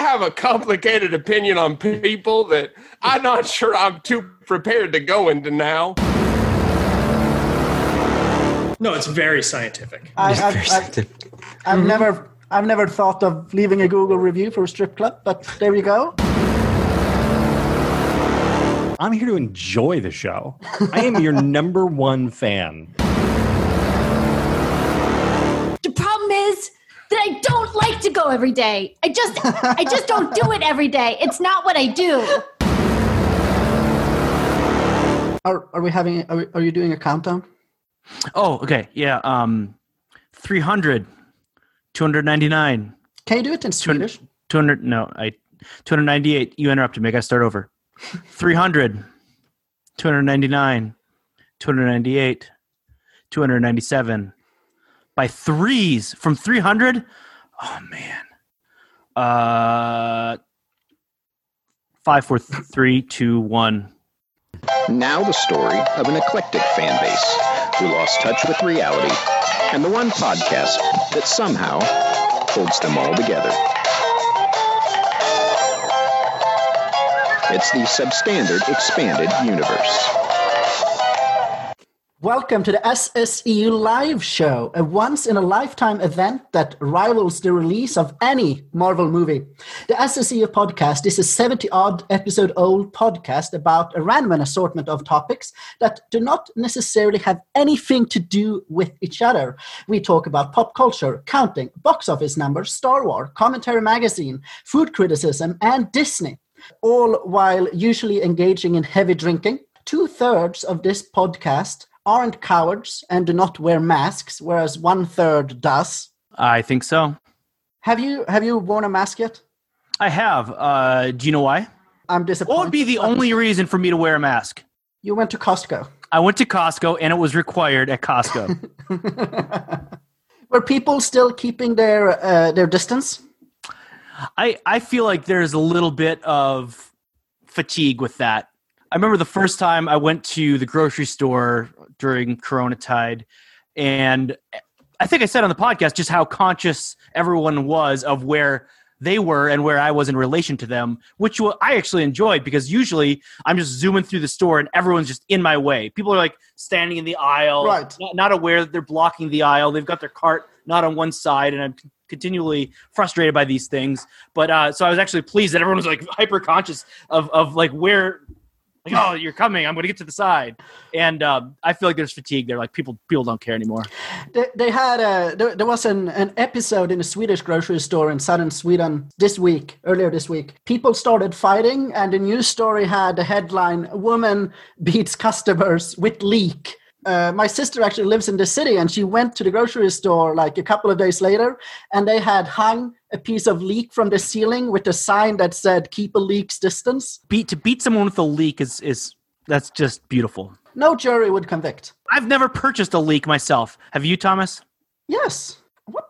have a complicated opinion on people that I'm not sure I'm too prepared to go into now. No, it's very scientific. I, I've, I've, I've never, I've never thought of leaving a Google review for a strip club, but there you go. I'm here to enjoy the show. I am your number one fan. The problem is that I don't like to go every day. I just I just don't do it every day. It's not what I do. Are, are we having, are, we, are you doing a countdown? Oh, okay. Yeah. Um, 300, 299, Can you do it in 200, Swedish? 200 no, I 298. You interrupted me. I got to start over. 300, 299, 298, 297. By threes from 300? Oh, man. Uh, five, four, th- three, two, one. Now the story of an eclectic fan base who lost touch with reality and the one podcast that somehow holds them all together. It's the substandard expanded universe. Welcome to the SSEU Live Show, a once in a lifetime event that rivals the release of any Marvel movie. The SSEU podcast is a 70 odd episode old podcast about a random assortment of topics that do not necessarily have anything to do with each other. We talk about pop culture, counting, box office numbers, Star Wars, commentary magazine, food criticism, and Disney, all while usually engaging in heavy drinking. Two thirds of this podcast aren't cowards and do not wear masks, whereas one third does. I think so. Have you have you worn a mask yet? I have. Uh, do you know why? I'm disappointed. What would be the only reason for me to wear a mask? You went to Costco. I went to Costco and it was required at Costco. Were people still keeping their uh, their distance? I, I feel like there's a little bit of fatigue with that. I remember the first time I went to the grocery store during Corona tide, and I think I said on the podcast just how conscious everyone was of where they were and where I was in relation to them, which I actually enjoyed because usually I'm just zooming through the store and everyone's just in my way. People are like standing in the aisle, Right. not, not aware that they're blocking the aisle. They've got their cart not on one side, and I'm continually frustrated by these things. But uh, so I was actually pleased that everyone was like hyper conscious of of like where. Like, oh, you're coming! I'm going to get to the side, and um, I feel like there's fatigue there. Like people, people don't care anymore. They, they had a there, there was an, an episode in a Swedish grocery store in southern Sweden this week, earlier this week. People started fighting, and the news story had the headline: "Woman beats customers with leek." Uh, my sister actually lives in the city, and she went to the grocery store like a couple of days later, and they had hung a piece of leek from the ceiling with a sign that said "Keep a leaks distance." Beat to beat someone with a leek is is that's just beautiful. No jury would convict. I've never purchased a leek myself. Have you, Thomas? Yes.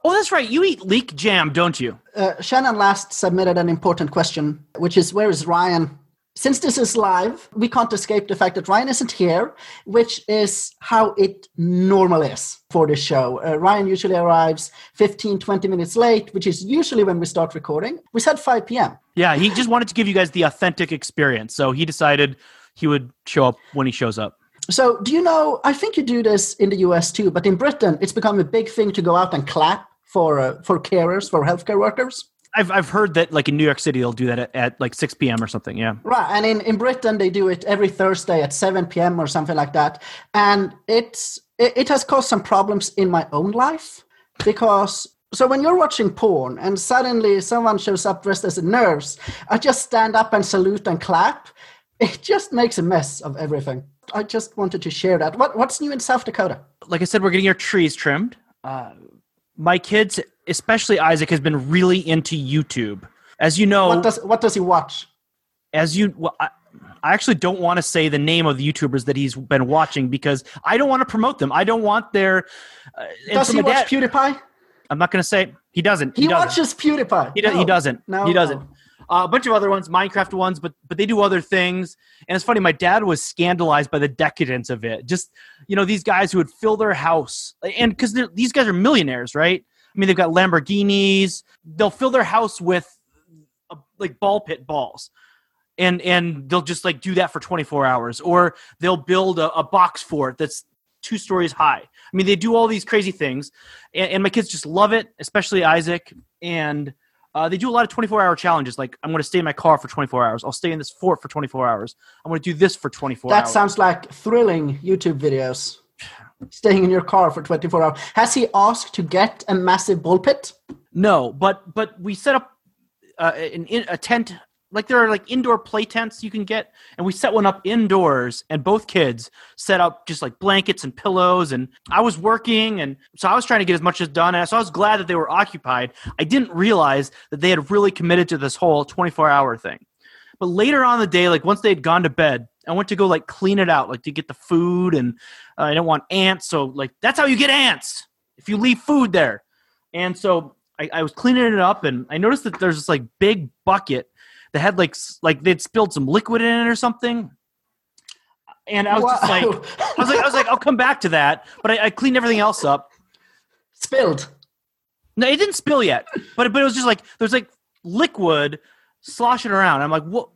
Oh, that's right. You eat leek jam, don't you? Uh, Shannon Last submitted an important question, which is where is Ryan? Since this is live, we can't escape the fact that Ryan isn't here, which is how it normally is for the show. Uh, Ryan usually arrives 15, 20 minutes late, which is usually when we start recording. We said 5 p.m. Yeah, he just wanted to give you guys the authentic experience, so he decided he would show up when he shows up. So, do you know? I think you do this in the US too, but in Britain, it's become a big thing to go out and clap for uh, for carers, for healthcare workers. I've I've heard that like in New York City they'll do that at, at like 6 p.m. or something. Yeah. Right, and in, in Britain they do it every Thursday at 7 p.m. or something like that. And it's it, it has caused some problems in my own life because so when you're watching porn and suddenly someone shows up dressed as a nurse, I just stand up and salute and clap. It just makes a mess of everything. I just wanted to share that. What what's new in South Dakota? Like I said, we're getting our trees trimmed. Uh, my kids, especially Isaac, has been really into YouTube. As you know, What does what does he watch? as you well, I, I actually don't want to say the name of the YouTubers that he's been watching because I don't want to promote them. I don't want their. Uh, Does he watch dad- PewDiePie? I'm not going to say he doesn't. He, doesn't. watches PewDiePie. He, do- he doesn't. No, he doesn't. no. Uh, a bunch of other ones, Minecraft ones, but but they do other things. And it's funny. My dad was scandalized by the decadence of it. Just you know, these guys who would fill their house, and because these guys are millionaires, right? I mean, they've got Lamborghinis. They'll fill their house with a like ball pit balls. And and they'll just like do that for 24 hours or they'll build a, a box fort that's two stories high. I mean, they do all these crazy things, and, and my kids just love it, especially Isaac. And uh, they do a lot of 24 hour challenges. Like, I'm going to stay in my car for 24 hours. I'll stay in this fort for 24 hours. I'm going to do this for 24 That hours. sounds like thrilling YouTube videos. Staying in your car for 24 hours. Has he asked to get a massive ball pit? No, but but we set up uh, an a tent. Like there are like indoor play tents you can get, and we set one up indoors. And both kids set up just like blankets and pillows. And I was working, and so I was trying to get as much as done. And so I was glad that they were occupied. I didn't realize that they had really committed to this whole twenty four hour thing. But later on in the day, like once they had gone to bed, I went to go like clean it out, like to get the food, and uh, I don't want ants. So like that's how you get ants if you leave food there. And so I, I was cleaning it up, and I noticed that there's this like big bucket that had like like they'd spilled some liquid in it or something. And I was just like, I was like, I was like, I'll come back to that. But I, I cleaned everything else up. Spilled. No, it didn't spill yet, but but it was just like there's like liquid sloshing around. I'm like, what?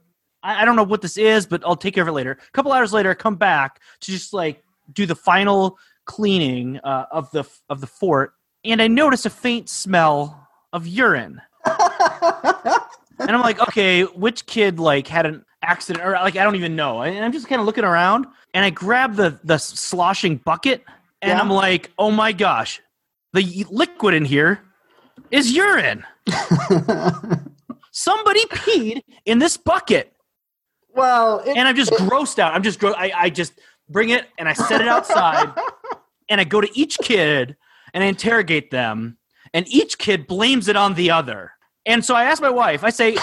I, I don't know what this is, but I'll take care of it later. A couple hours later, I come back to just like do the final cleaning uh, of the of the fort, and I notice a faint smell of urine. and I'm like, okay, which kid like had an accident or like I don't even know. And I'm just kind of looking around, and I grab the the sloshing bucket, and Yeah. I'm like, oh my gosh, the liquid in here is urine. Somebody peed in this bucket, well, it, and I'm just grossed out. I'm just gro- I, I just bring it and I set it outside, and I go to each kid and I interrogate them, and each kid blames it on the other. And so I asked my wife, I say,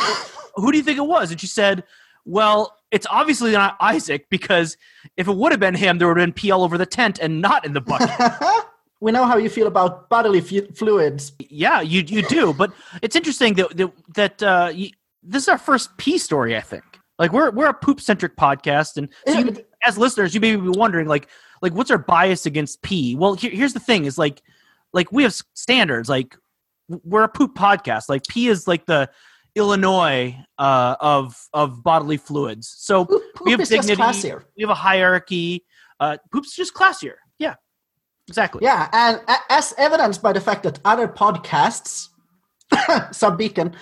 who do you think it was? And she said, well, it's obviously not Isaac because if it would have been him, there would have been pee all over the tent and not in the bucket. we know how you feel about bodily fluids. Yeah, you you do, but it's interesting that that, that uh, y this is our first pee story. I think like we're we're a poop centric podcast, and so you, as listeners, you may be wondering like like what's our bias against pee? Well, here, here's the thing: is like like we have standards. Like we're a poop podcast. Like pee is like the Illinois uh, of of bodily fluids. So Poop, we have dignity. We have a hierarchy. Uh, poop's just classier. Exactly. Yeah, and as evidenced by the fact that other podcasts, Subbeacon,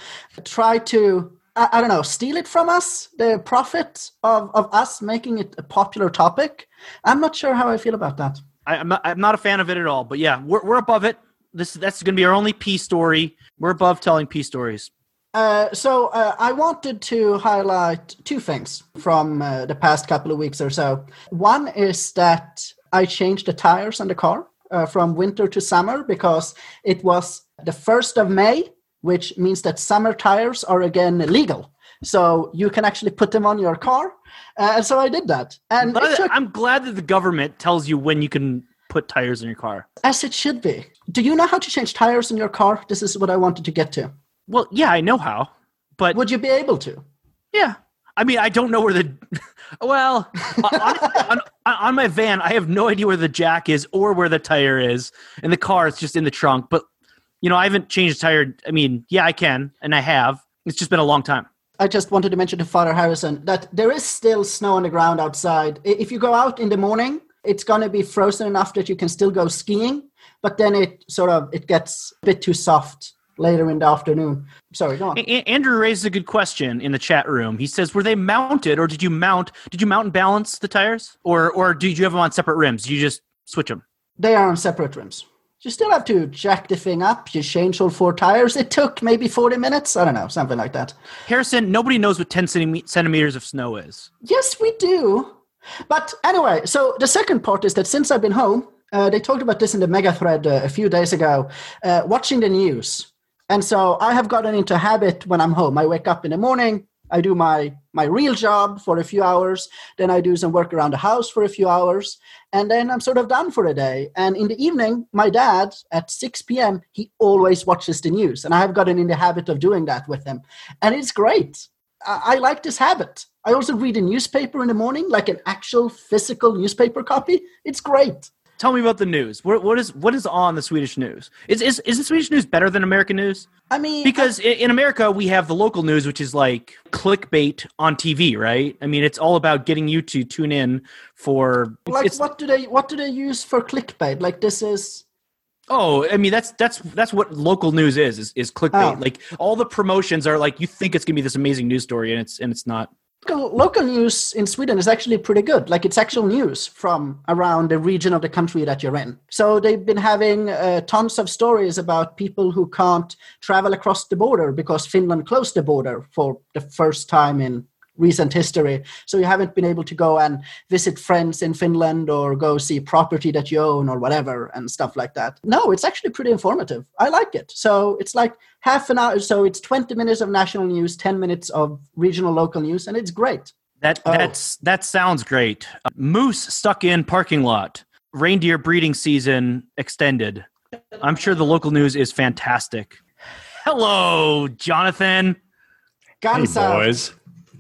try to, I, I don't know, steal it from us, the profit of, of us making it a popular topic. I'm not sure how I feel about that. I, I'm not, I'm not a fan of it at all. But yeah, we're we're above it. This that's going to be our only P story. We're above telling P stories. Uh, so uh, I wanted to highlight two things from uh, the past couple of weeks or so. One is that I changed the tires on the car uh, from winter to summer because it was the first of May, which means that summer tires are again legal. So you can actually put them on your car, uh, and so I did that, and But it took, I'm glad that the government tells you when you can put tires in your car. as it should be. Do you know how to change tires in your car? This is what I wanted to get to. Well, yeah, I know how, but Would you be able to? yeah, I mean, I don't know where the well on, on, on my van. I have no idea where the jack is or where the tire is, and the car is just in the trunk. But you know, I haven't changed a tire. I mean, yeah, I can, and I have. It's just been a long time. I just wanted to mention to Father Harrison that there is still snow on the ground outside. If you go out in the morning, it's going to be frozen enough that you can still go skiing, but then it sort of it gets a bit too soft later in the afternoon. Sorry, go on. A- Andrew raises a good question in the chat room. He says, "Were they mounted, or did you mount? Did you mount and balance the tires, or or did you have them on separate rims? You just switch them." They are on separate rims. You still have to jack the thing up. You change all four tires. It took maybe 40 minutes. I don't know, something like that. Harrison, nobody knows what ten centimeters of snow is. Yes, we do. But anyway, so the second part is that since I've been home, uh, they talked about this in the mega thread uh, a few days ago, uh, watching the news. And so I have gotten into habit when I'm home. I wake up in the morning, I do my, my real job for a few hours, then I do some work around the house for a few hours, and then I'm sort of done for a day. And in the evening, my dad at 6 p.m., he always watches the news. And I have gotten in the habit of doing that with him. And it's great. I, I like this habit. I also read a newspaper in the morning, like an actual physical newspaper copy. It's great. Tell me about the news. What, what is what is on the Swedish news? Is, is is the Swedish news better than American news? I mean, Because i in America we have the local news, which is like clickbait on TV, right? I mean, it's all about getting you to tune in for. It's, like it's- what do they what do they use for clickbait? Like this is oh, I mean that's that's that's what local news is is, is clickbait. Oh. Like all the promotions are like you think it's gonna be this amazing news story, and it's and it's not. Local, news in Sweden is actually pretty good. Like it's actual news from around the region of the country that you're in. So they've been having uh, tons of stories about people who can't travel across the border because Finland closed the border for the first time in recent history. So you haven't been able to go and visit friends in Finland or go see property that you own or whatever and stuff like that. No, it's actually pretty informative. I like it. So it's like half an hour. So it's 20 minutes of national news, 10 minutes of regional local news, and it's great. That Oh. that's that sounds great. Uh, moose stuck in parking lot. Reindeer breeding season extended. I'm sure the local news is fantastic. Hello, Jonathan. Hey, Guns out. boys.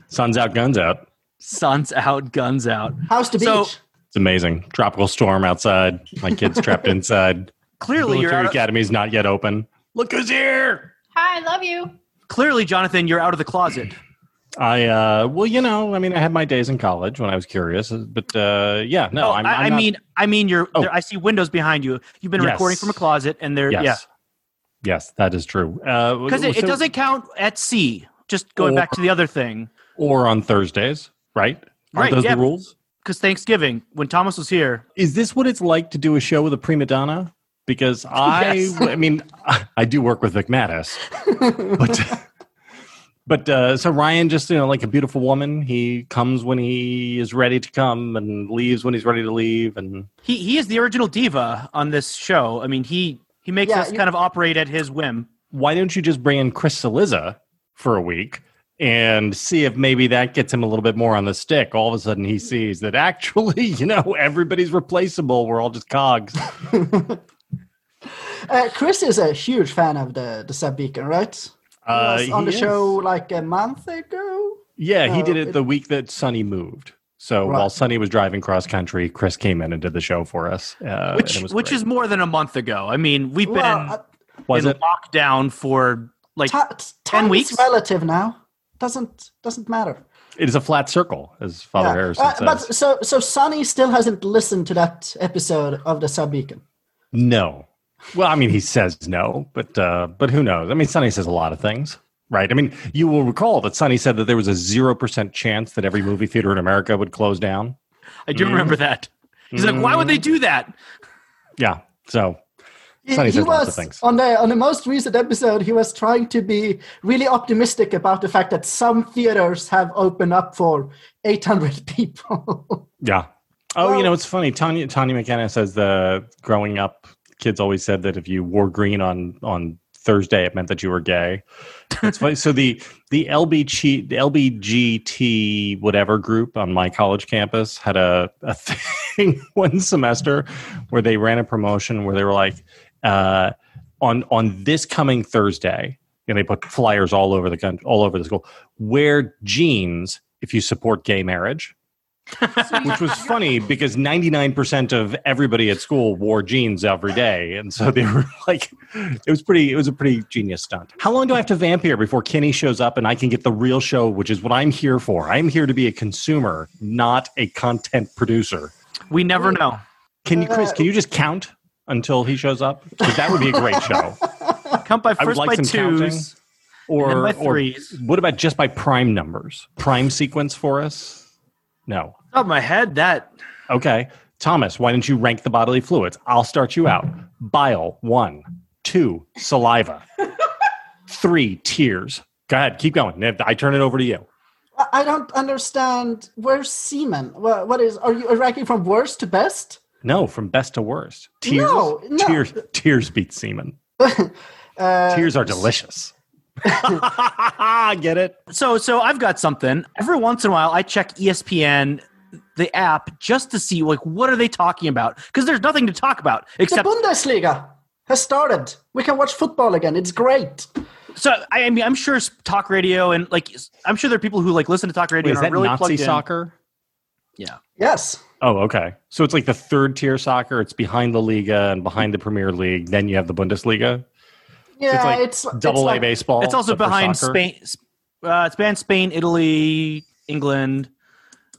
Sun's out, guns out. Sun's out, guns out. How's the So- beach? It's amazing. Tropical storm outside. My kid's trapped inside. Clearly, you're Military out of, Academy's not yet open. Look who's here. Hi, I love you. clearly, Jonathan, you're out of the closet. I uh well, you know, I mean, I had my days in college when I was curious, but uh yeah, no, Oh, I'm, I, I'm I not- mean, I mean, you're. Oh. There, I see windows behind you. You've been Yes. recording from a closet, and there, yes, yeah, yes, that is true. Uh, because it, it so- doesn't count at sea. Just going Or- back to the other thing, or on Thursdays, right? Aren't Right, those yeah. the rules? because Thanksgiving, when Thomas was here, Is this what it's like to do a show with a prima donna? Because I, Yes. I mean, I do work with Vic Matus, but but uh, so Ryan just you know like a beautiful woman. He comes when he is ready to come and leaves when he's ready to leave. And he he is the original diva on this show. I mean, he he makes Yeah, us you- kind of operate at his whim. why don't you just bring in Chris Cillizza for a week? And see if maybe that gets him a little bit more on the stick. All of a sudden, he sees that actually, you know, everybody's replaceable. We're all just cogs. Uh, Chris is a huge fan of the the sub beacon, right? He Uh, was on he the is. show like a month ago. Yeah, he did it it- the week that Sonny moved. So Right. while Sonny was driving cross country, Chris came in and did the show for us. Uh, which which great. is more than a month ago. I mean, we've been Well, uh, was in it? lockdown for like ta- 10 weeks? relative now. Doesn't doesn't matter. It is a flat circle, as Father Yeah. Harrison Uh, says. but so so Sonny still hasn't listened to that episode of the sub beacon. no. Well, I mean, he says no, but uh, but who knows? I mean, Sonny says a lot of things, right? I mean, you will recall that Sonny said that there was a zero percent chance that every movie theater in America would close down. I do remember that. He's like, why would they do that? Yeah. So He, Sonny he says lots of was on the on the most recent episode. He was trying to be really optimistic about the fact that some theaters have opened up for 800 people. Yeah. Oh, Well- you know, it's funny. Tanya Tanya McKenna says the growing up, kids always said that if you wore green on on Thursday, it meant that you were gay. It's funny. So the the LBG the LBGT whatever group on my college campus had a a thing one semester where they ran a promotion where they were like, uh, on on this coming Thursday, and they put flyers all over the country, all over the school. Wear jeans if you support gay marriage. Which was funny because 99% of everybody at school wore jeans every day. And so they were like it was pretty it was a pretty genius stunt. How long do i have to vamp here before kenny shows up and i can get the real show which is what i'm here for? I'm here to be a consumer not a content producer. We never know. can you chris can you just count until he shows up 'Cause that would be a great show Count by I would first like by some counting. twos. or, And by or threes. what about just by prime numbers prime sequence for us no Top of my head, that Okay. Thomas, why don't you rank the bodily fluids? I'll start you out. Bile, one. Two, saliva. Three, tears. Go ahead, keep going. I turn it over to you. I- I don't understand. Where's semen? What, what is? Are you ranking from worst to best? No, from best to worst. Tears. No, no. Tears. Tears beat semen. Uh, Tears are delicious. I Get it? So, so I've got something. Every once in a while, I check ESPN, the app, just to see like what are they talking about because there's nothing to talk about except the. Bundesliga has started. We can watch football again. It's great. So I, I mean, I'm sure talk radio and like I'm sure there are people who like listen to talk radio Wait, is and are that really Nazi soccer? in. soccer? Yes. Oh, okay. So it's like the third tier soccer. It's behind the Liga and behind the Premier League. Then you have the Bundesliga. Yeah, like it's, Double it's A like- baseball. it's also behind. Spain. Uh, it's behind Spain, Italy, England.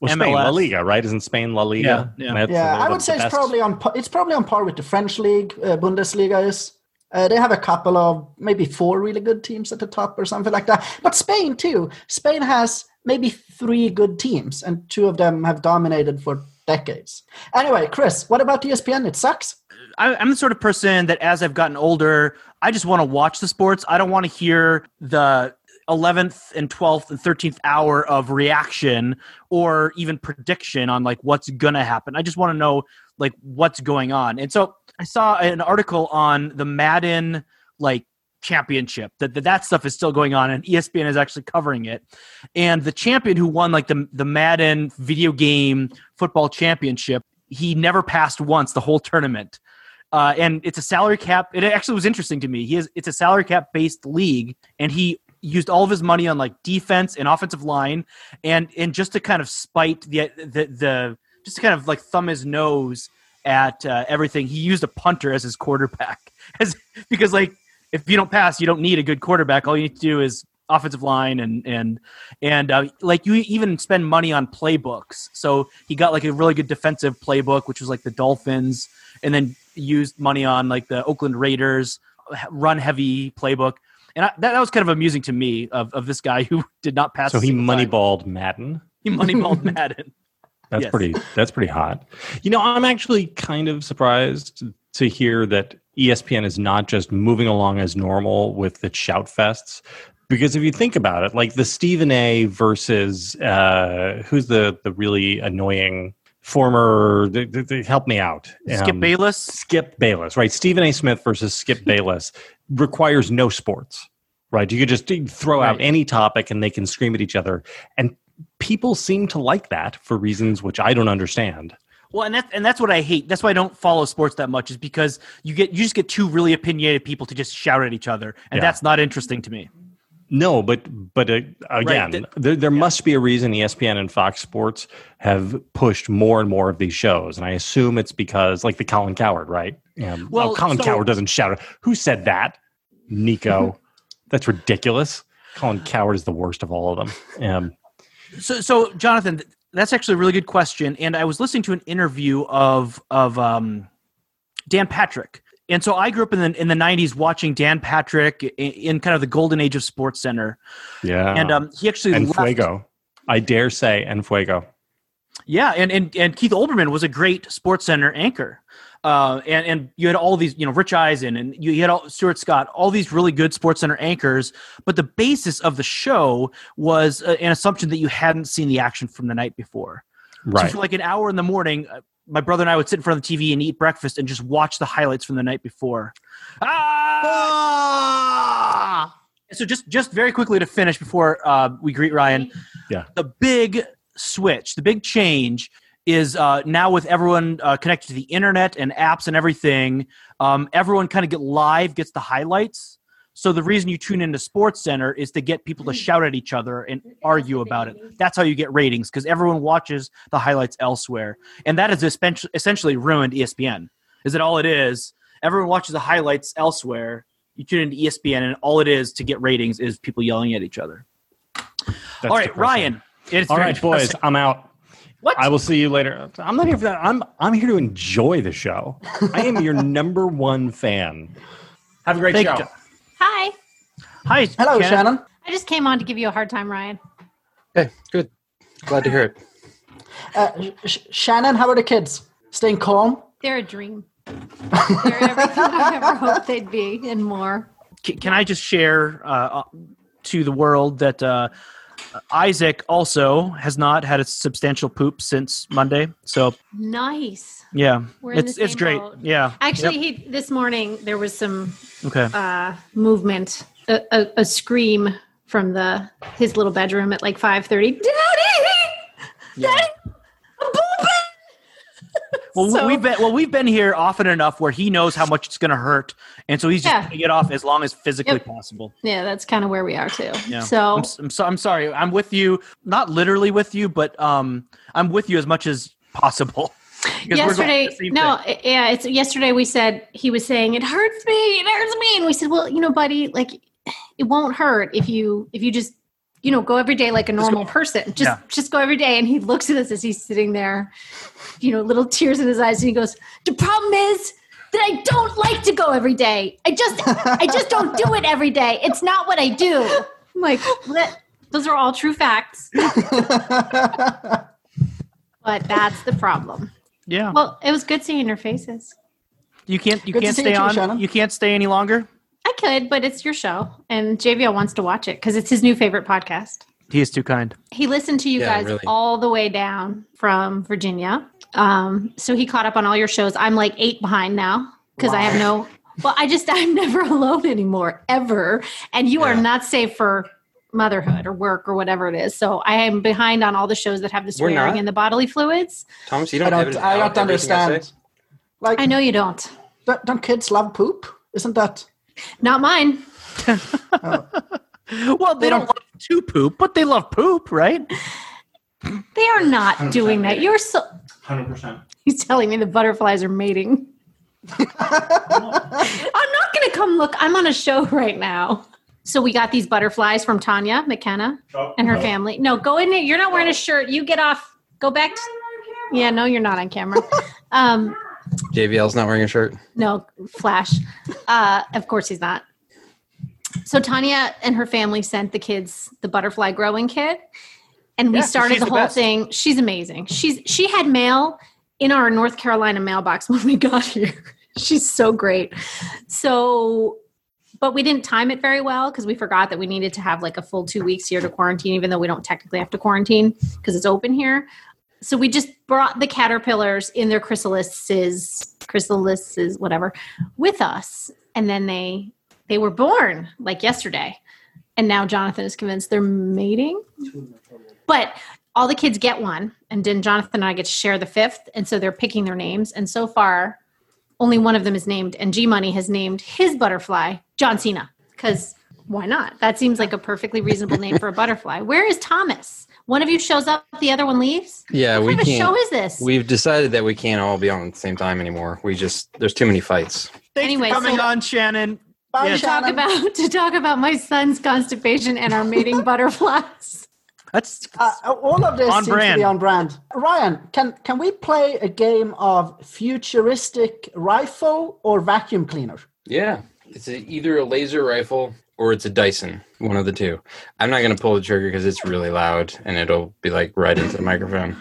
Well, Spain, La Liga, right? Isn't Spain La Liga? Yeah, yeah. Yeah, I would say it's best. probably on par, it's probably on par with the French league, uh, Bundesliga is. Uh, they have a couple of maybe four really good teams at the top or something like that. But Spain too. Spain has maybe three good teams, and two of them have dominated for decades. Anyway, Chris, what about ESPN? It sucks. I, I'm the sort of person that as I've gotten older, I just want to watch the sports. I don't want to hear the 11th and 12th and 13th hour of reaction or even prediction on like what's going to happen. I just want to know like what's going on. And so I saw an article on the Madden like championship that that, that stuff is still going on and ESPN is actually covering it. And the champion who won like the the Madden video game football championship, he never passed once the whole tournament. Uh, and it's a salary cap. It actually was interesting to me. He is it's a salary cap based league, and he used all of his money on like defense and offensive line, and and just to kind of spite the the, the just to kind of like thumb his nose at uh, everything. He used a punter as his quarterback, as because like if you don't pass, you don't need a good quarterback. All you need to do is offensive line and and and uh, like you even spend money on playbooks. So he got like a really good defensive playbook, which was like the Dolphins, and then used money on like the Oakland Raiders run heavy playbook. And I, that, that was kind of amusing to me of, of this guy who did not pass. So he single time. moneyballed Madden. He moneyballed Madden. That's Yes. pretty. That's pretty hot. You know, I'm actually kind of surprised to hear that ESPN is not just moving along as normal with its shout fests. Because if you think about it, like the Stephen A. versus uh, who's the the really annoying former, th- th- th- help me out, Skip Um, Bayless. Skip Bayless, right? Stephen A. Smith versus Skip Bayless requires no sports, right? You could just throw out any topic and they can scream at each other. And people seem to like that for reasons which I don't understand. Well, and that's and that's what I hate. That's why I don't follow sports that much. Is because you get you just get two really opinionated people to just shout at each other, and Yeah. that's not interesting to me. No, but but uh, again, th- there, there must be a reason ESPN and Fox Sports have pushed more and more of these shows, and I assume it's because like the Colin Cowherd, right? Um, Well, well, Colin so- Cowherd doesn't shout. Who said that? Nico. That's ridiculous. Colin Cowherd is the worst of all of them. Um, So, so Jonathan, th- that's actually a really good question. And I was listening to an interview of of um, Dan Patrick, and so I grew up in the in the '90s watching Dan Patrick in, in kind of the golden age of Sports Center, yeah, and um, he actually and left, Fuego. I dare say, and Fuego. Yeah, and, and and Keith Olbermann was a great Sports Center anchor. Uh, and and you had all these, you know, Rich Eisen, and you, you had all, Stuart Scott, all these really good Sports Center anchors. But the basis of the show was uh, an assumption that you hadn't seen the action from the night before. Right. So for like an hour in the morning, uh, my brother and I would sit in front of the TV and eat breakfast and just watch the highlights from the night before. Ah! So just just very quickly to finish before uh, we greet Ryan. Yeah. The big switch, the big change is uh, now with everyone uh, connected to the internet and apps and everything. Um, everyone kind of get live gets the highlights. So the reason you tune into Sports Center is to get people to shout at each other and argue about it. That's how you get ratings because everyone watches the highlights elsewhere, and that has essentially ruined ESPN. Is that all it is? Everyone watches the highlights elsewhere. You tune into ESPN, and all it is to get ratings is people yelling at each other. That's all right, depressing. Ryan. It's All very right, boys. I'm out. What? I will see you later. I'm not here for that. I'm I'm here to enjoy the show. I am your number one fan. Have a great Thank show. you. Hi. Hi, Hello, Shannon. I just came on to give you a hard time, Ryan. Hey, good. Glad to hear it. Uh, Sh- Shannon, how are the kids? Staying calm? They're a dream. They're everything I ever hoped they'd be and more. Can, can I just share uh, to the world that uh, Isaac also has not had a substantial poop since Monday? So Nice. yeah, We're it's it's great. boat. Yeah, Actually, he this morning there was some okay. uh, movement, a, a, a scream from the his little bedroom at like five thirty. Daddy, Daddy, I'm pooping. Well, So- we've been well, we've been here often enough where he knows how much it's going to hurt, and so he's just Yeah. putting it off as long as physically Yep. possible. Yeah, that's kind of where we are too. Yeah. So I'm, I'm, so, I'm sorry. I'm with you, not literally with you, but um, I'm with you as much as possible. Because we're going yesterday through the same no thing. yeah it's yesterday we said he was saying it hurts me it hurts me and we said well you know buddy like it won't hurt if you if you just you know go every day like a normal person just Yeah. just go every day and he looks at us as he's sitting there you know little tears in his eyes and he goes the problem is that i don't like to go every day i just i just don't do it every day it's not what i do i'm like "That- those are all true facts but that's the problem Yeah. well, it was good seeing your faces. you can't you Good can't stay you too, on. Shannon. You can't stay any longer. I could, but it's your show, and JVL wants to watch it because it's his new favorite podcast. He is too kind. He listened to you Yeah, guys really. all the way down from Virginia, um, so he caught up on all your shows. I'm like eight behind now because I have no. Well, I just I'm never alone anymore ever, and you are not safe for motherhood or work or whatever it is. So I am behind on all the shows that have the We're swearing and the bodily fluids. Thomas, you I don't. don't, edit I don't everything I understand. Like, I know you don't. don't, don't kids love poop? Isn't that? Not mine. Well, they don't love to poop, but they love poop, right? They are not doing that. You're so. Hundred percent. He's telling me the butterflies are mating. I'm not going to come look. I'm on a show right now. So we got these butterflies from Tanya McKenna and her family. No, go in there. You're not wearing a shirt. You get off. Go back. To, yeah, no, you're not on camera. Um, JVL's not wearing a shirt. no, Flash. Uh, of course he's not. So Tanya and her family sent the kids the butterfly growing kit, and we Yeah, started the the whole best. thing. She's amazing. She's she had mail in our North Carolina mailbox when we got here. She's so great. So, but we didn't time it very well because we forgot that we needed to have like a full two weeks here to quarantine, even though we don't technically have to quarantine because it's open here. So we just brought the caterpillars in their chrysalises, chrysalises, whatever, with us, and then they they were born like yesterday, and now Jonathan is convinced they're mating. But all the kids get one, and then Jonathan and I get to share the fifth, and so they're picking their names. And so far, only one of them is named, and G Money has named his butterfly John Cena because why not? That seems like a perfectly reasonable name for a butterfly. Where is Thomas? One of you shows up, the other one leaves. Yeah, What we kind of a show can't. is this? We've decided that we can't all be on at the same time anymore. We just there's too many fights. Thanks Anyway, for coming so- on, Shannon. Bye, Yeah. to talk about to talk about my son's constipation and our mating butterflies. That's Uh, all of this On seems to be on brand. Ryan, can can we play a game of futuristic rifle or vacuum cleaner? Yeah, it's a, either a laser rifle or it's a Dyson. One of the two. I'm not gonna pull the trigger because it's really loud and it'll be like right into the microphone.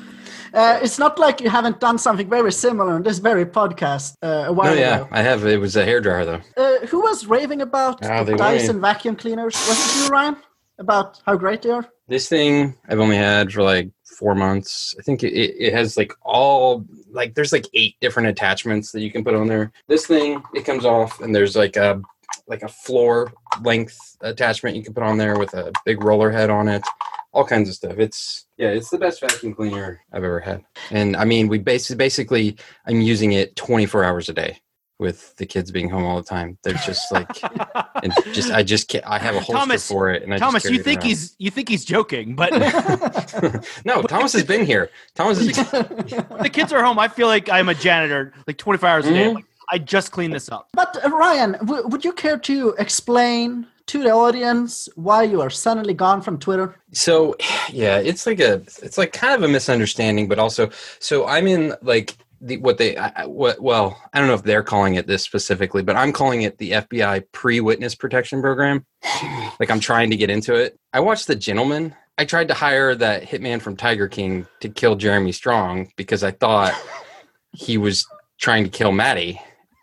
Uh, it's not like you haven't done something very similar on this very podcast uh, a while No, yeah, ago. I have. It was a hairdryer though. Uh, who was raving about Ah, the Dyson were. vacuum cleaners? Was it you, Ryan? About how great they are? This thing I've only had for like four months. I think it, it, it has like all like there's like eight different attachments that you can put on there. This thing it comes off and there's like a like a floor length attachment you can put on there with a big roller head on it. All kinds of stuff. It's yeah, it's the best vacuum cleaner I've ever had. And I mean, we basically basically I'm using it 24 hours a day with the kids being home all the time. They're just like and just I just can't. I have a holster Thomas- for it, and I Thomas. You think he's you think he's joking, but no, Thomas has been here. Thomas is. the kids are home. I feel like I'm a janitor, like 24 hours a day. Mhm. Like, I just cleaned this up. But uh, Ryan, w- would you care to explain to the audience why you are suddenly gone from Twitter? So, yeah, it's like a, it's like kind of a misunderstanding, but also, so I'm in like the what they, I, I- what, well, I don't know if they're calling it this specifically, but I'm calling it the FBI pre-witness protection program. like I'm trying to get into it. I watched The Gentlemen. I tried to hire that hitman from Tiger King to kill Jeremy Strong because I thought he was trying to kill Maddie.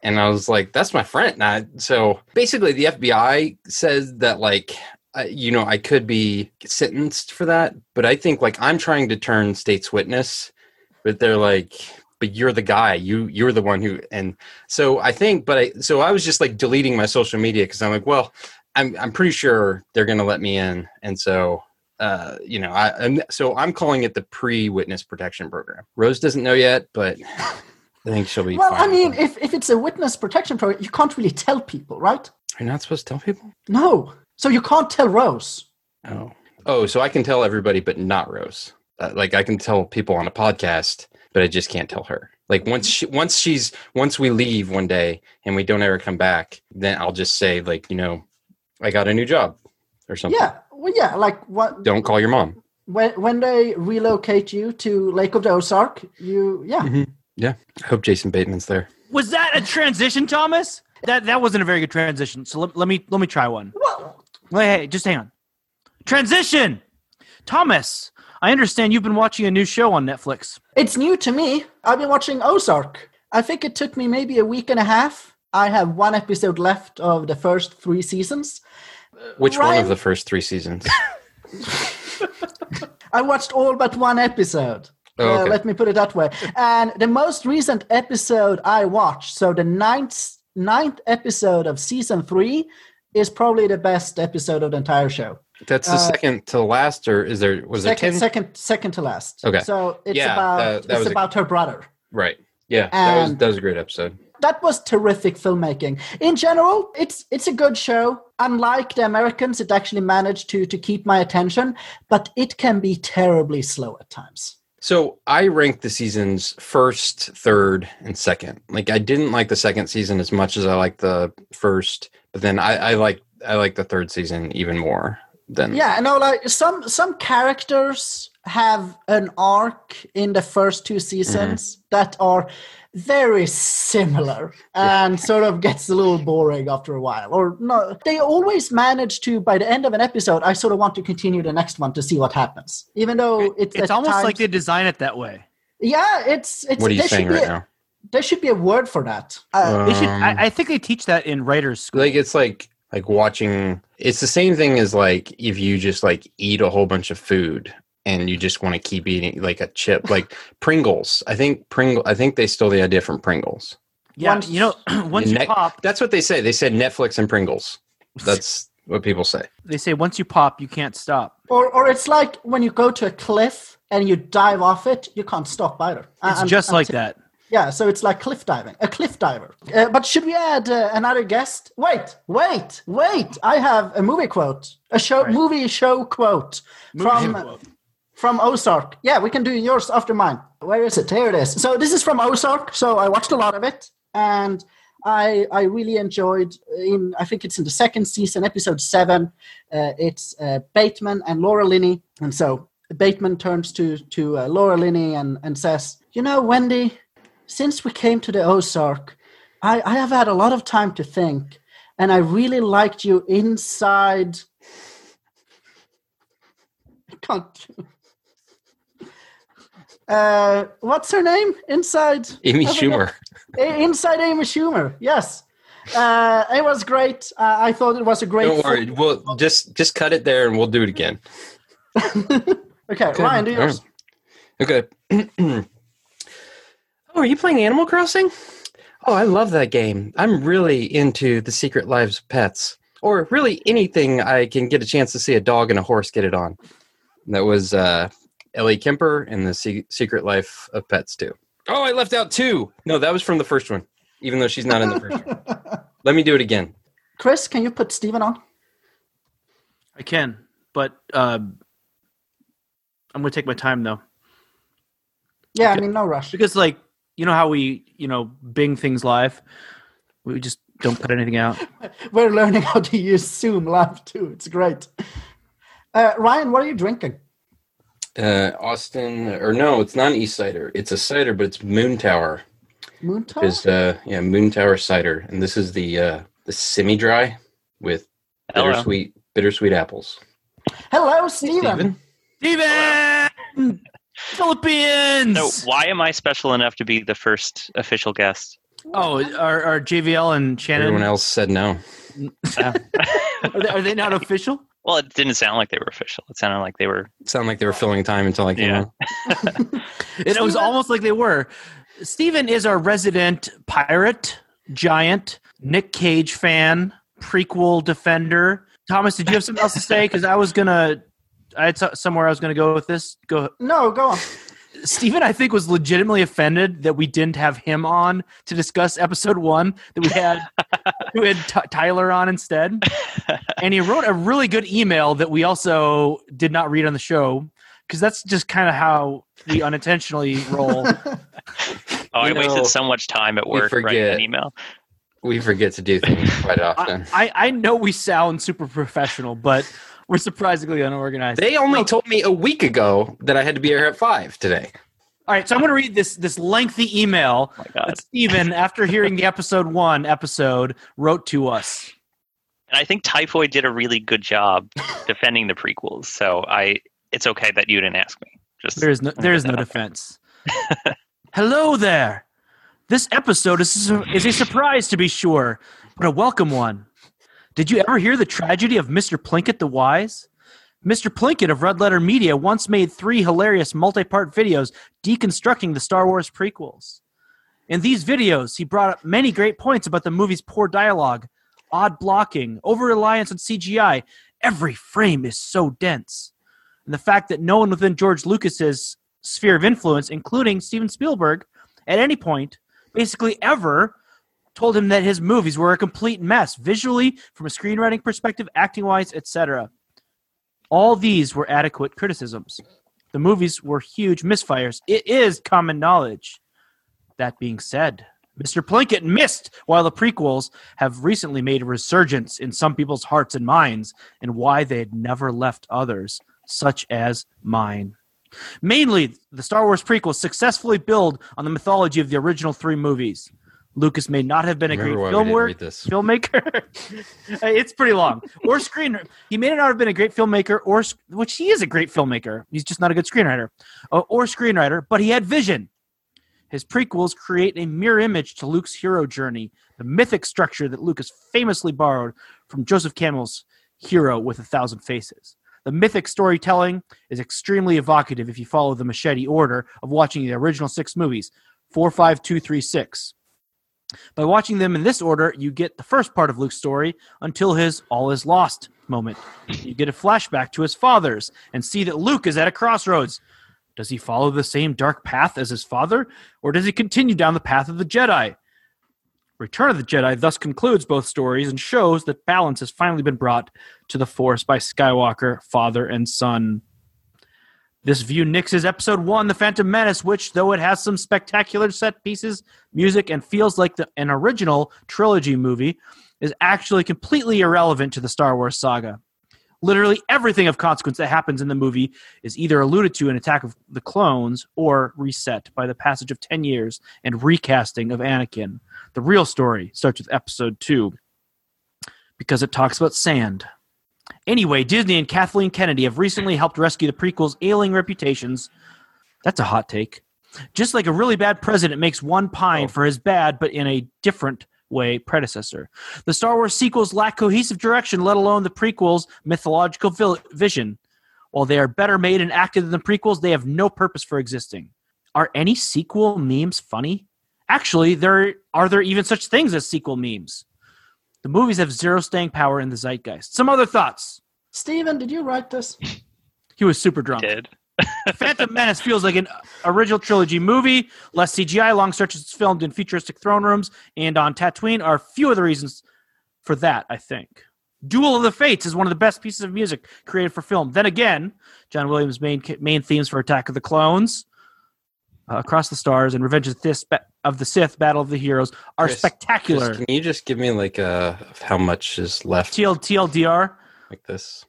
And I was like, that's my friend. Not, so basically, the FBI says that, like, uh, you know, I could be sentenced for that. But I think, like, I'm trying to turn state's witness, but they're like, but you're the guy. You you're the one who. And so I think, but I so I was just like deleting my social media because I'm like, well, I'm I'm pretty sure they're gonna let me in, and so uh, you know, I, I'm, so I'm calling it the pre-witness protection program. Rose doesn't know yet, but I think she'll be. Well, fine I mean, if, if it's a witness protection program, you can't really tell people, right? you're not supposed to tell people. No. So you can't tell Rose. Oh, oh, so I can tell everybody, but not Rose. Uh, like I can tell people on a podcast, but I just can't tell her. Like once she, once she's, once we leave one day and we don't ever come back, then I'll just say like, you know, I got a new job or something. Yeah. Well, yeah. Like what? Don't call your mom. When when they relocate you to Lake of the Ozark, you yeah. Mm-hmm. I hope Jason Bateman's there. Was that a transition, Thomas? That that wasn't a very good transition. So let, let me let me try one. Well, Wait, hey, just hang on. Transition, Thomas. I understand you've been watching a new show on Netflix. it's new to me. I've been watching Ozark. I think it took me maybe a week and a half. I have one episode left of the first three seasons. Which one of the first three seasons? I watched all but one episode. Oh, Uh, let me put it that way. And the most recent episode I watched, so the ninth ninth episode of season three, is probably the best episode of the entire show. That's the uh, second to last, or is there was Second, there ten? second, second to last. Okay. So it's Yeah, about that- that it's was a- about her brother. Right. Yeah, that was that was a great episode. that was terrific filmmaking. In general, it's it's a good show. Unlike the Americans, it actually managed to to keep my attention, but it can be terribly slow at times. So I ranked the seasons first, third, and second. Like I didn't like the second season as much as I liked the first, but then I, I like I like the third season even more than Yeah, no, like some some characters have an arc in the first two seasons mm-hmm. that are very similar and sort of gets a little boring after a while. Or no, they always manage to by the end of an episode, I sort of want to continue the next one to see what happens, even though it's It's at almost like they design it that way. yeah, it's it's. What are you there should saying be right a- now? There should be a word for that. Uh, They should. Um, I, I think they teach that in writers' school. like it's like like watching it's the same thing as like if you just like eat a whole bunch of food and you just want to keep eating like a chip like pringles i think pringle i think they stole the idea from pringles yeah, once- you know, once you Ne- pop, that's what they say they said netflix and pringles that's what people say they say once you pop, you can't stop. or or it's like when you go to a cliff and you dive off it, you can't stop either. It's Un- just like until- that. Yeah, so it's like cliff diving, a cliff diver. Uh, but should we add uh, another guest? Wait, wait, wait! I have a movie quote, a show Right. movie show quote from from Ozark. Yeah, we can do yours after mine. Where is it? Here it is. So this is from Ozark. So I watched a lot of it, and I I really enjoyed. In I think it's in the second season, episode seven. Uh, it's uh, Bateman and Laura Linney, and so Bateman turns to to uh, Laura Linney and and says, "You know, Wendy, since we came to the Ozark, I I have had a lot of time to think." And I really liked you inside. I can't. Uh, what's her name? Inside amy forget. schumer Inside Amy Schumer. Yes, uh, it was great. Uh, I thought it was a great. don't worry we'll just just cut it there and we'll do it again okay, Ryan, do yours. okay oh are you playing animal crossing oh i love that game i'm really into the secret lives of pets or really anything i can get a chance to see a dog and a horse get it on that was uh ellie kemper and the Se- secret life of pets too oh i left out two no that was from the first one even though she's not in the first one let me do it again Chris, can you put Steven on? I can, but uh, I'm gonna take my time though, Yeah, I mean, no rush. because like you know how we you know Bing things live, we just don't put anything out. We're learning how to use Zoom live too. It's great. Uh, Ryan, what are you drinking? Uh austin or no it's not an east cider it's a cider but it's moon tower Moon Tower? is uh yeah moon tower cider and this is the uh the semi dry with Hello. bittersweet bittersweet apples Hello, Steven. Steven? Steven! Philippines. So why am I special enough to be the first official guest? Oh, are, are JVL and Shannon? everyone else said no Are they, are they not official? Well, it didn't sound like they were official. It sounded like they were. it sounded like they were filling time until i came Yeah. on It was almost like they were. Steven is our resident pirate, giant, Nick Cage fan, prequel defender. Thomas, did you have something else to say? Because I was gonna, I had somewhere I was gonna go with this. Go. No, go on. Steven, I think, was legitimately offended that we didn't have him on to discuss episode one, that we had, we had T- Tyler on instead. And he wrote a really good email that we also did not read on the show because that's just kind of how we unintentionally roll. Oh, I know, wasted so much time at work writing an email. We forget to do things quite often. I, I, I know we sound super professional, but we're surprisingly unorganized. they only told me a week ago that I had to be here at five today. All right, so I'm going to read this this lengthy email Oh my God. that Steven, after hearing the episode one episode, wrote to us. And I think Typhoid did a really good job defending the prequels. So I, it's okay that you didn't ask me. Just There is no there is no defense. Hello there. This episode is is a surprise to be sure, but a welcome one. Did you ever hear the tragedy of Mr. Plinkett the Wise? Mr. Plinkett of Red Letter Media once made three hilarious multi-part videos deconstructing the Star Wars prequels. In these videos, he brought up many great points about the movie's poor dialogue, odd blocking, over-reliance on CGI. Every frame is so dense. And the fact that no one within George Lucas's sphere of influence, including Steven Spielberg, at any point, basically ever, told him that his movies were a complete mess, visually, from a screenwriting perspective, acting wise, etc. All these were adequate criticisms. The movies were huge misfires. It is common knowledge. That being said, Mr. Plinkett missed while the prequels have recently made a resurgence in some people's hearts and minds and why they had never left others, such as mine. Mainly, the Star Wars prequels successfully build on the mythology of the original three movies. Lucas may not have been a great why film work, this. filmmaker. it's pretty long. Or screen. He may not have been a great filmmaker, or which he is a great filmmaker. He's just not a good screenwriter, uh, or screenwriter. But he had vision. His prequels create a mirror image to Luke's hero journey, the mythic structure that Lucas famously borrowed from Joseph Campbell's Hero with a Thousand Faces. The mythic storytelling is extremely evocative if you follow the machete order of watching the original six movies four, five, two, three, six. By watching them in this order, you get the first part of Luke's story until his all is lost moment. You get a flashback to his father's and see that Luke is at a crossroads. Does he follow the same dark path as his father, or does he continue down the path of the Jedi? Return of the Jedi thus concludes both stories and shows that balance has finally been brought to the Force by Skywalker, father and son. This view nixes episode one, The Phantom Menace, which, though it has some spectacular set pieces, music, and feels like the, an original trilogy movie, is actually completely irrelevant to the Star Wars saga. Literally everything of consequence that happens in the movie is either alluded to in Attack of the Clones or reset by the passage of 10 years and recasting of Anakin. The real story starts with episode two because it talks about sand. Anyway, Disney and Kathleen Kennedy have recently helped rescue the prequel's ailing reputations. That's a hot take. Just like a really bad president makes one pine oh. for his bad, but in a different way, predecessor. The Star Wars sequels lack cohesive direction, let alone the prequels' mythological vil- vision. While they are better made and acted than the prequels, they have no purpose for existing. Are any sequel memes funny? Actually, there are there even such things as sequel memes. The movies have zero staying power in the zeitgeist. Some other thoughts. Steven, did you write this? He was super drunk. Did. Phantom Menace feels like an original trilogy movie. Less CGI, long stretches filmed in futuristic throne rooms and on Tatooine are a few of the reasons for that, I think. Duel of the Fates is one of the best pieces of music created for film. Then again, John Williams' main main themes for Attack of the Clones, uh, Across the Stars, and Revenge of the, Sith, of the Sith, Battle of the Heroes are Chris, spectacular. Chris, can you just give me like a how much is left TL, TLDR. like this?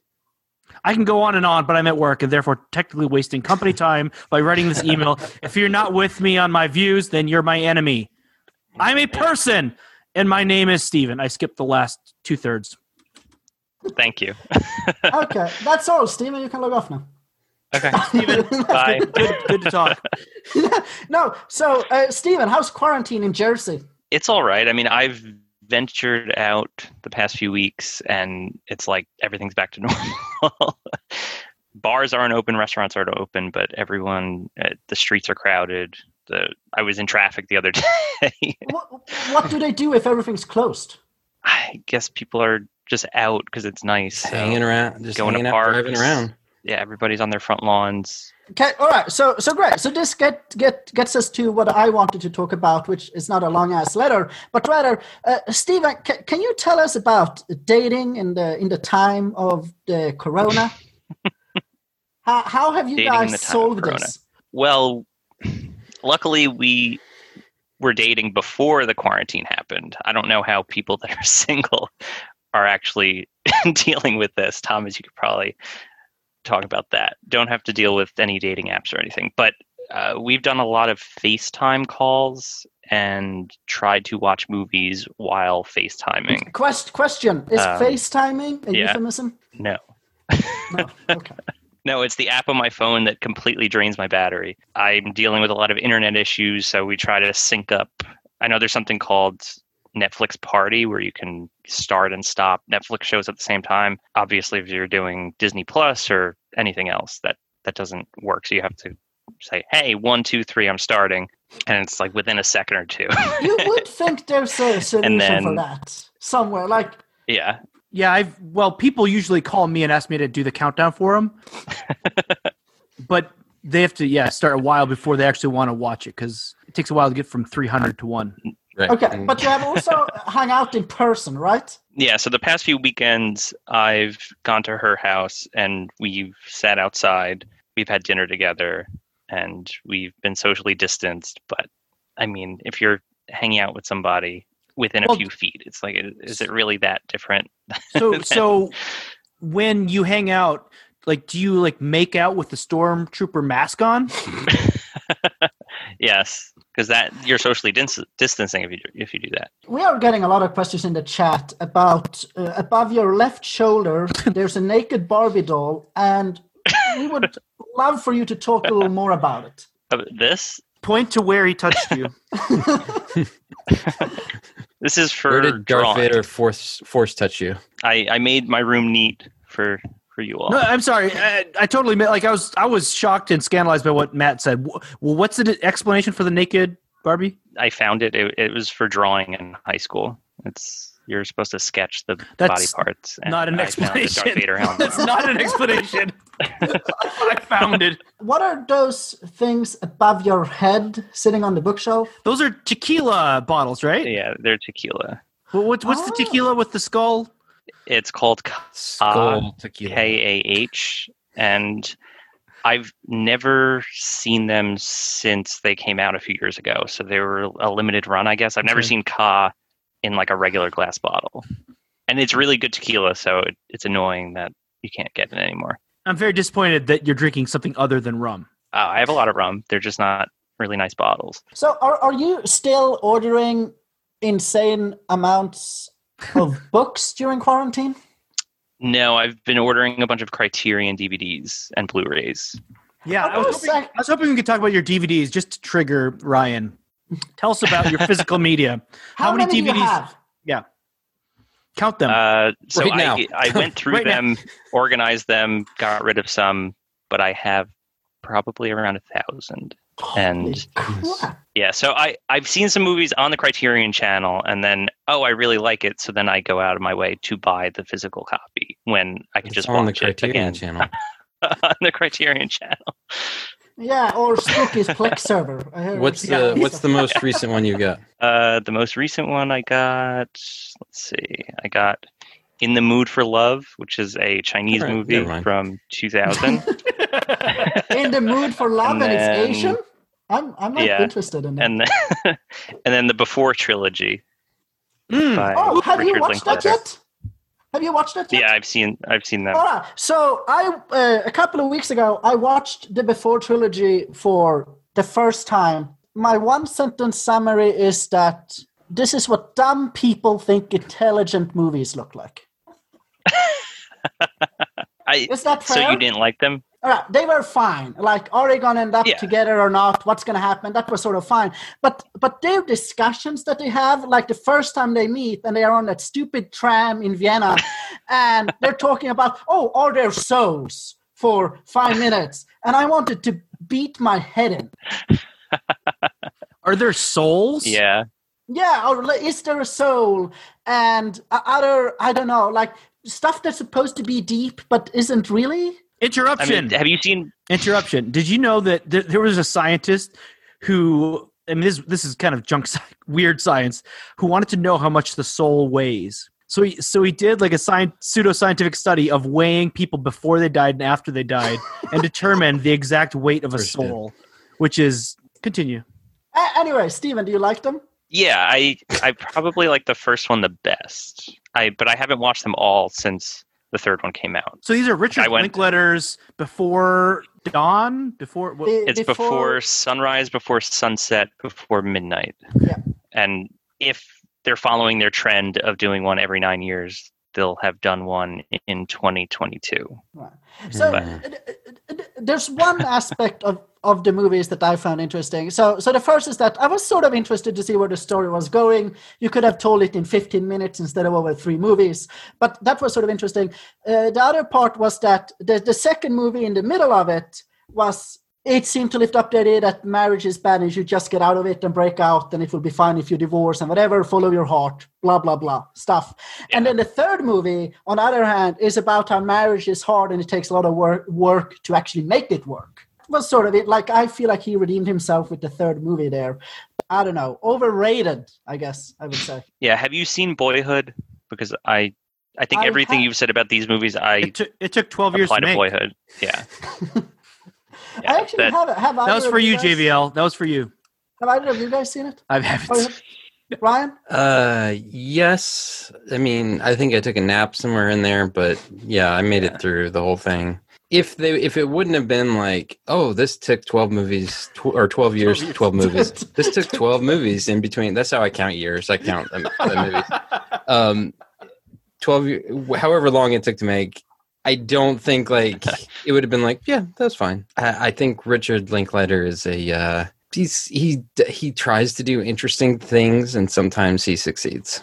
I can go on and on, but I'm at work and therefore technically wasting company time by writing this email. if you're not with me on my views, then you're my enemy. I'm a person, and my name is Steven. I skipped the last two thirds. Thank you. Okay, that's all, Steven. You can log off now. Okay. Steven, Bye. good, good to talk. no, so uh, Steven, how's quarantine in Jersey? It's all right. I mean, I've ventured out the past few weeks and it's like everything's back to normal. Bars aren't open, restaurants aren't open, but everyone, uh, the streets are crowded. The I was in traffic the other day. What, what do they do if everything's closed? I guess people are just out because it's nice. so hanging around, just going to out, parks, driving around. Yeah, everybody's on their front lawns. Okay, all right. So, so great. So this get get gets us to what I wanted to talk about, which is not a long ass letter, but rather, uh, Steven, ca- can you tell us about dating in the in the time of the Corona? how, how have you Dating guys solved this? Well, luckily we were dating before the quarantine happened. I don't know how people that are single are actually dealing with this. Thomas, you could probably talk about that. Don't have to deal with any dating apps or anything, but uh, we've done a lot of FaceTime calls and tried to watch movies while FaceTiming. Quest, question: Is Um, FaceTiming a yeah. euphemism? No. No. Okay. No, it's the app on my phone that completely drains my battery. I'm dealing with a lot of internet issues, so we try to sync up. I know there's something called Netflix Party where you can start and stop Netflix shows at the same time. Obviously, if you're doing Disney Plus or anything else, that that doesn't work. So you have to say, "Hey, one, two, three, I'm starting," and it's like within a second or two. You would think there's a solution for then- that somewhere. Like, yeah, Yeah, I've well, people usually call me and ask me to do the countdown for them, but they have to yeah start a while before they actually want to watch it because it takes a while to get from 300 to one. Right. okay, mm. but you have also hung out in person, right? yeah. So the past few weekends, I've gone to her house and we've sat outside. We've had dinner together, and we've been socially distanced. But I mean, if you're hanging out with somebody within a few feet, it's like, is it really that different? So so when you hang out, like, do you like make out with the stormtrooper mask on? yes, because that you're socially dis- distancing if you if you do that. We are getting a lot of questions in the chat about uh, above your left shoulder. there's a naked Barbie doll, and we would love for you to talk a little more about it. Uh, This Point to where he touched you. this is for Where did Darth drawing. Vader force force touch you? I I made my room neat for for you all. No, I'm sorry. I, I totally meant like I was I was shocked and scandalized by what Matt said. Well, what's the explanation for the naked Barbie? I found it. it. It was for drawing in high school. It's you're supposed to sketch the body parts. and Not an I found explanation. Darth Vader. That's not an explanation. I found it. What are those things above your head sitting on the bookshelf? Those are tequila bottles, right? yeah, they're tequila. Well, what's what's the Oh. tequila with the skull? It's called Skull tequila. K A H, and I've never seen them since they came out a few years ago. So they were a limited run, I guess. I've never Okay. seen Ka in like a regular glass bottle, and it's really good tequila. So it, it's annoying that you can't get it anymore. I'm very disappointed that you're drinking something other than rum. Uh, I have a lot of rum. They're just not really nice bottles. So, are, are you still ordering insane amounts of books during quarantine? No, I've been ordering a bunch of Criterion DVDs and Blu-rays. Yeah, I I was, was hoping, I was hoping we could talk about your DVDs just to trigger Ryan. Tell us about your physical media. How, many, do you DVDs? Yeah. Count them. Uh, so Right now. I, I went through Right now. them, organized them, got rid of some, but I have probably around a thousand. And crap. yeah, so I I've seen some movies on the Criterion channel, and then oh, I really like it, so then I go out of my way to buy the physical copy when I can It's just on the watch it Criterion again channel. on the Criterion channel. Yeah, or Spooky's Plex server. I heard What's yeah. the What's the most recent one you got? Uh, the most recent one I got, let's see, I got In the Mood for Love, which is a Chinese Alright, movie from 2000. in the mood for love and, And it's Asian? I'm I'm not Yeah. interested in that. and then, and then the Before trilogy. Mm. oh, have you Richard watched that yet? Have you watched it? yet? Yeah, I've seen I've seen them. All right. So I uh, a couple of weeks ago I watched the Before trilogy for the first time. My one sentence summary is that this is what dumb people think intelligent movies look like. I Is that fair? so you didn't like them? All right, they were fine. Like, are they gonna end up Yeah. together or not? What's gonna happen? That was sort of fine. But but their discussions that they have, like the first time they meet and they are on that stupid tram in Vienna, and they're talking about, oh, are there souls for five minutes? And I wanted to beat my head in. Are there souls? Yeah, Yeah, or is there a soul? And uh, other, I don't know, like stuff that's supposed to be deep but isn't really. I Interruption. mean, have you seen? Interruption. Did you know that th- there was a scientist who, I mean, this this is kind of junk, sci- weird science, who wanted to know how much the soul weighs. So he so he did like a science pseudo scientific study of weighing people before they died and after they died, and determined the exact weight of a soul, which is continue. A- anyway, Steven, do you like them? Yeah, I I probably like the first one the best. I but I haven't watched them all since the third one came out. So these are Richard I went- Linklater's before dawn, before what, It's before, sunrise, before sunset, before midnight. Yeah. And if they're following their trend of doing one every nine years, they'll have done one in 2022. So But- there's one aspect of, of the movies that I found interesting. So so the first is that I was sort of interested to see where the story was going. You could have told it in 15 minutes instead of over three movies, but that was sort of interesting. Uh, the other part was that the, the second movie in the middle of it was it seemed to lift up the idea that marriage is bad and you just get out of it and break out and it will be fine if you divorce and whatever, follow your heart, blah, blah, blah stuff. And then the third movie, on the other hand, is about how marriage is hard and it takes a lot of work, work to actually make it work. It was sort of it. Like, I feel like he redeemed himself with the third movie there. I don't know. Overrated, I guess I would say. Yeah, have you seen Boyhood? Because I I think I everything have. you've said about these movies I it took it took 12 years apply to to make. Boyhood. Yeah. I actually that- have it. Have That either was for you, guys- JVL. That was for you. Have either of you guys seen it? I haven't. Or- Ryan? Uh, yes. I mean, I think I took a nap somewhere in there, but yeah, I made it through the whole thing. If they, if it wouldn't have been like, oh, this took twelve movies tw- or twelve years, twelve movies. this took twelve movies in between. That's how I count years. I count the, the movies. Um, twelve, however long it took to make. I don't think like it would have been like, yeah, that's fine. I, I think Richard Linklater is a uh, he's he he tries to do interesting things and sometimes he succeeds.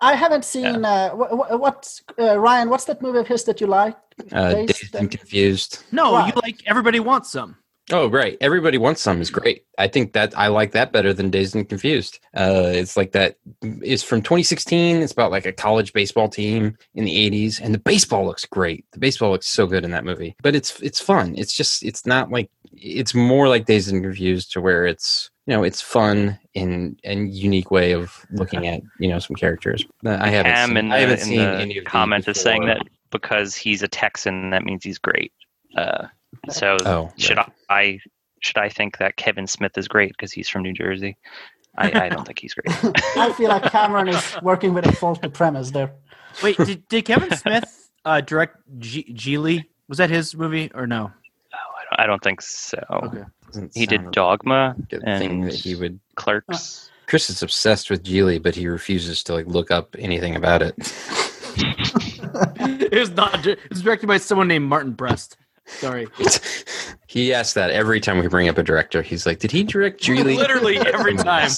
I haven't seen. Uh, what, what's uh, Ryan? What's that movie of his that you like? Uh, Dazed dazed and and- confused. No, Right. you like everybody wants some. Oh, right. Everybody wants some is great. I think that I like that better than Dazed and Confused. Uh, it's like that. It's from 2016. It's about like a college baseball team in the 80s, and the baseball looks great. The baseball looks so good in that movie. But it's it's fun. It's just it's not like it's more like Dazed and Confused to where it's you know it's fun in and unique way of looking at you know some characters. I haven't Cam seen, in I haven't in seen the any of these comment is saying that because he's a Texan, that means he's great. Uh, so Oh, should right. I should I think that Kevin Smith is great because he's from New Jersey? I, I don't think he's great. I feel like Cameron is working with a faulty premise there. Wait, did, did Kevin Smith uh, direct G- Gigli? Was that his movie or no? I don't, I don't think so. Okay. Doesn't He did Dogma like thing and that he would Clerks. Chris is obsessed with Gigli, but he refuses to like look up anything about it. it was not. It was directed by someone named Martin Brest. Sorry. he asks that every time we bring up a director. He's like, "Did he direct Gigli?" Literally every time.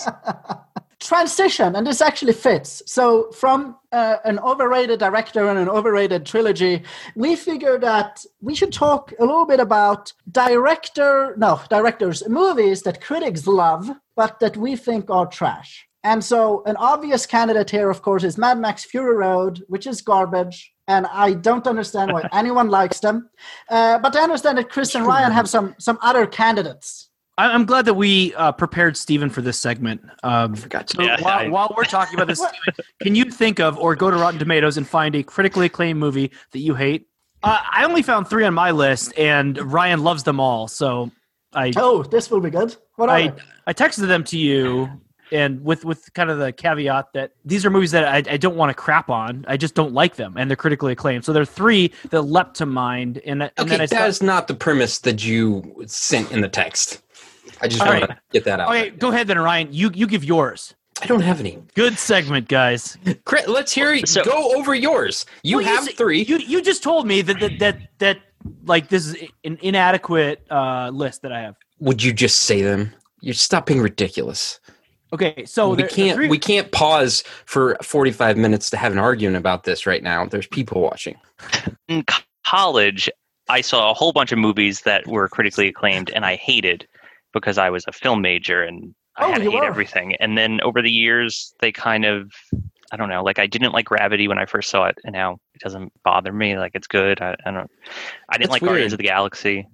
Transition, and this actually fits. So, from uh, an overrated director and an overrated trilogy, we figured that we should talk a little bit about director, no, directors, movies that critics love, but that we think are trash. And so, an obvious candidate here, of course, is Mad Max Fury Road, which is garbage. And I don't understand why anyone likes them. Uh, but I understand that Chris and Ryan have some some other candidates. I- I'm glad that we uh, prepared Steven for this segment. Um, forgot to. so Yeah, while, I- while we're talking about this, Steven, can you think of or go to Rotten Tomatoes and find a critically acclaimed movie that you hate? Uh, I only found three on my list, and Ryan loves them all. So I Oh, this will be good. What are I, they? I texted them to you, and with with kind of the caveat that these are movies that I, I don't want to crap on. I just don't like them, and they're critically acclaimed. So there are three that leapt to mind, and, and Okay, then I that is not the premise that you sent in the text. I just All want right. to get that out. okay, go ahead then, Ryan. You you give yours. I don't have any. Good segment, guys. Chris, let's hear you So- go over yours. You Well, have s- three. You you just told me that that that, that like this is an inadequate uh, list that I have. Would you just say them? You're stop being ridiculous. Okay, so we there- can't. three- We can't pause for 45 minutes to have an argument about this right now. There's people watching. In college, I saw a whole bunch of movies that were critically acclaimed, and I hated because I was a film major and I Oh, had to hate were. everything. And then over the years, they kind of I don't know. Like I didn't like Gravity when I first saw it, and now it doesn't bother me. Like it's good. I, I don't. I didn't That's like Guardians of the Galaxy.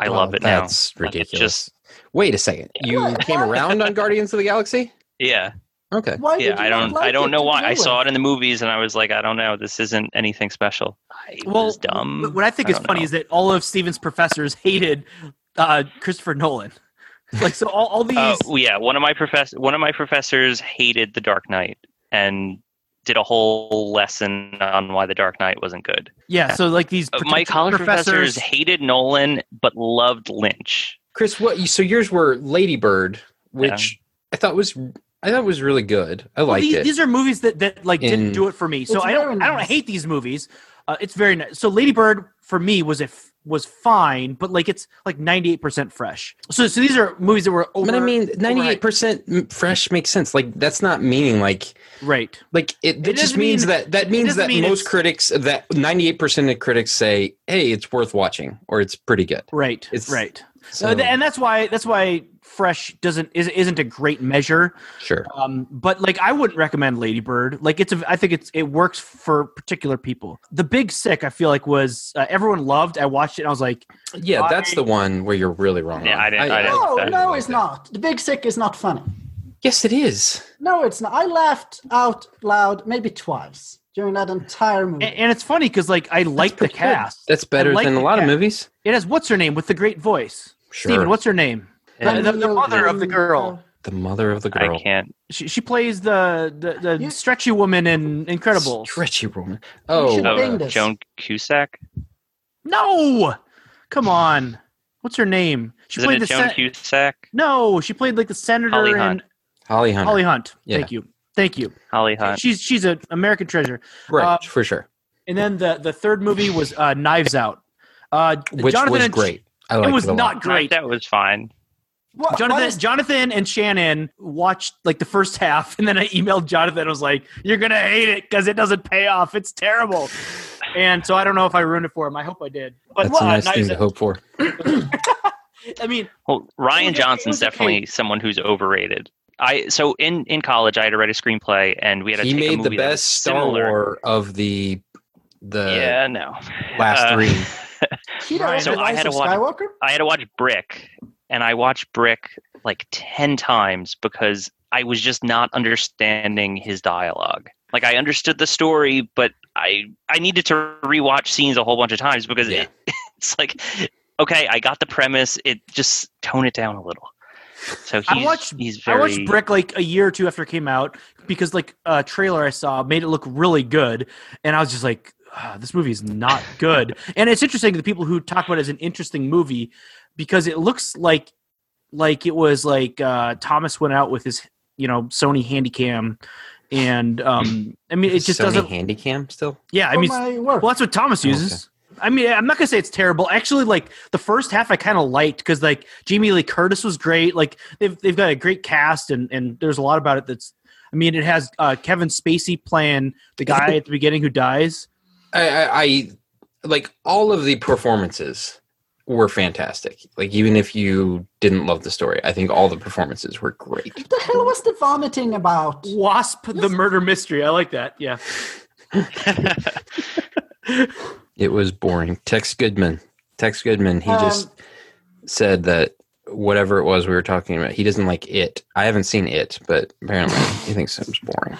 I Oh, love it now. That's Like, ridiculous. just Wait a second. You came around on Guardians of the Galaxy? yeah, Okay. Why yeah. I don't. like I don't know why. I saw it in the movies, and I was like, I don't know. This isn't anything special. It Well, was dumb. what I think I is funny know. is that all of Steven's professors hated uh, Christopher Nolan. Like so, all, all these. Uh, yeah, one of my profess one of my professors hated The Dark Knight and did a whole lesson on why The Dark Knight wasn't good. yeah, so like these Uh, my college professors hated Nolan but loved Lynch. Chris, what? So yours were Lady Bird, which I thought was I thought was really good. I Well, liked these, it. these are movies that that like In- didn't do it for me. So I don't very I don't hate these movies. Uh, it's very nice. So Lady Bird for me was a f- was fine, but like it's like ninety eight percent fresh. So so these are movies that were over. but I mean, ninety-eight percent fresh makes sense. Like that's not meaning like right? like it. That It just means mean- that that means that mean most critics that ninety-eight percent of critics say, "Hey, it's worth watching" or "It's pretty good." Right, It's- right. So and that's why that's why fresh doesn't is, isn't a great measure. sure, Um, but like I wouldn't recommend Lady Bird. Like it's a, I think it's it works for particular people. The Big Sick I feel like was uh, everyone loved. I watched it and I was like, yeah, that's the one where you're really wrong. Yeah, on. I didn't- I didn't- No, that- no, it's not. The Big Sick is not funny. Yes, it is. No, it's not. I laughed out loud maybe twice during that entire movie. and, and it's funny because like I like the pretty good. cast. That's better like than a the lot of movies. It has what's her name with the great voice. Sure. Steven, what's her name? Yeah. The, the, the mother of the girl. the mother of the girl. I can't. She, she plays the the, the You- stretchy woman in Incredibles. Stretchy woman. Oh, know. Oh, Joan Cusack. No, come on. What's her name? She Isn't played it the Joan sen- Cusack? no. She played like the senator Holly in Hunt. Holly Hunter. Holly Hunt. Yeah. Thank you. Thank you. Holly Hunt. She's she's an American treasure. right, uh, for sure. And then the the third movie was uh, Knives Out. Uh, Which Jonathan was great. I liked It It was a lot. not great. That was fine. What- what Jonathan, is- Jonathan and Shannon watched like the first half, and then I emailed Jonathan. and was like, "You're gonna hate it because it doesn't pay off. It's terrible." And so I don't know if I ruined it for him. I hope I did. But That's a uh, nice Knives thing to hope for. I mean, Well, Rian Johnson's was okay. definitely someone who's overrated. I so in in college I had to write a screenplay and we had to He take made the movie that best Star similar. Wars of the the yeah, no. last Uh, three. Ryan, so I had of to watch- Skywalker? I had to watch Brick, and I watched Brick like 10 times because I was just not understanding his dialogue. Like I understood the story, but I I needed to rewatch scenes a whole bunch of times because Yeah. it, it's like okay, I got the premise, it just tone it down a little. So he's I watched he's I watched Brick like a year or two after it came out because like a trailer I saw made it look really good, and I was just like, ah, "This movie is not good." and it's interesting the people who talk about it as an interesting movie because it looks like like it was like uh, Thomas went out with his you know Sony Handycam, and um, I mean it just Sony doesn't. Handycam still. Yeah, I mean, well, that's what Thomas Oh, uses. I mean, I'm not gonna say it's terrible. Actually, like the first half, I kind of liked because like Jamie Lee Curtis was great. Like they've they've got a great cast, and and there's a lot about it that's. I mean, it has uh, Kevin Spacey playing the guy at the beginning who dies. I, I, I like all of the performances were fantastic. Like even if you didn't love the story, I think all the performances were great. What the hell was the vomiting about? Wasp, the murder mystery. I like that. Yeah. It was boring. Tex Goodman. Tex Goodman. He Um, just said that whatever it was we were talking about, he doesn't like it. I haven't seen it, but apparently he thinks it's boring.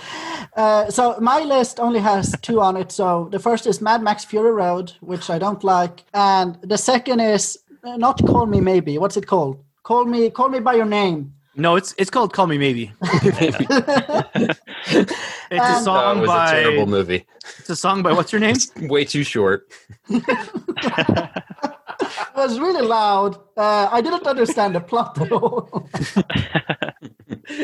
Uh, so my list only has two on it. So the first is Mad Max Fury Road, which I don't like, and the second is uh, not Call Me Maybe. What's it called? Call me, call me by your name. No, it's it's called Call Me Maybe. It's a Um, That song was by a terrible movie. it's a song by what's your name? Way too short. It was really loud. Uh, I didn't understand the plot at all.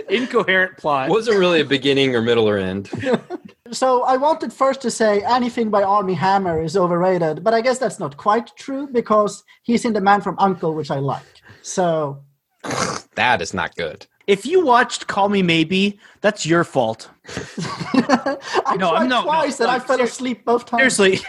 Incoherent plot. Wasn't really a beginning or middle or end. so I wanted first to say anything by Armie Hammer is overrated, but I guess that's not quite true because he's in The Man from Uncle, which I like. So That is not good. If you watched Call Me Maybe, that's your fault. I No, tried no, no, twice and I fell asleep both times. Seriously.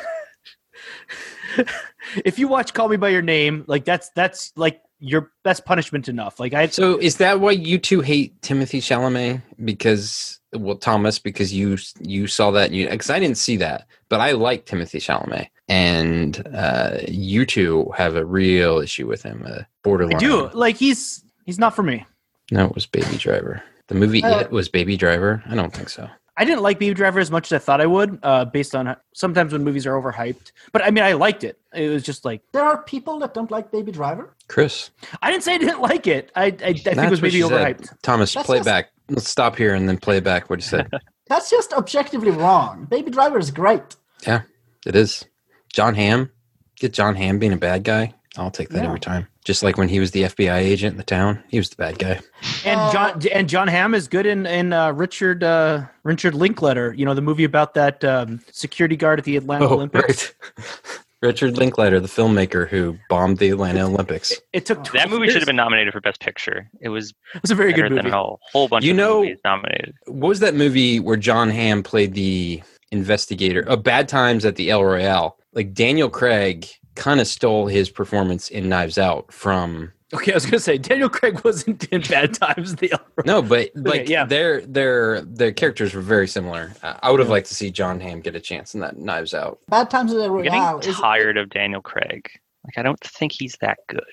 if you watch Call Me by Your Name, like that's that's like your best punishment enough. Like I So is that why you two hate Timothée Chalamet? Because well, Thomas, because you you saw that and you because I didn't see that, but I like Timothée Chalamet, and uh, you two have a real issue with him. Uh, I do like he's he's not for me. No, it was Baby Driver. The movie Uh, It was Baby Driver. I don't think so. I didn't like Baby Driver as much as I thought I would, uh, based on sometimes when movies are overhyped. But I mean, I liked it. It was just like There are people that don't like Baby Driver. Chris, I didn't say I didn't like it. I I, I think it was maybe she said. overhyped. Thomas, That's play it just- back. Let's stop here and then play it back. What you said. That's just objectively wrong. Baby Driver is great. yeah, it is. Jon Hamm. Get Jon Hamm being a bad guy. I'll take that Yeah. every time. Just like when he was the FBI agent in the town, he was the bad guy. And Uh, John and Jon Hamm is good in in uh, Richard uh, Richard Linklater. You know the movie about that um, security guard at the Atlanta Olympics. Oh, right. Richard Linklater, the filmmaker who bombed the Atlanta Olympics. It took That 12 movie should have been nominated for Best Picture. It was It was a very better good than movie. a whole bunch You of know- movies nominated. What was that movie where Jon Hamm played the investigator? Oh, Bad Times at the El Royale. Like Daniel Craig kind of stole his performance in Knives Out from Okay, I was gonna say Daniel Craig wasn't in Bad Times. The other no, but like yeah. their their their characters were very similar. Uh, I would have liked to see Jon Hamm get a chance in that Knives Out. Bad Times at the I'm Royale getting is tired of Daniel Craig. Like I don't think he's that good.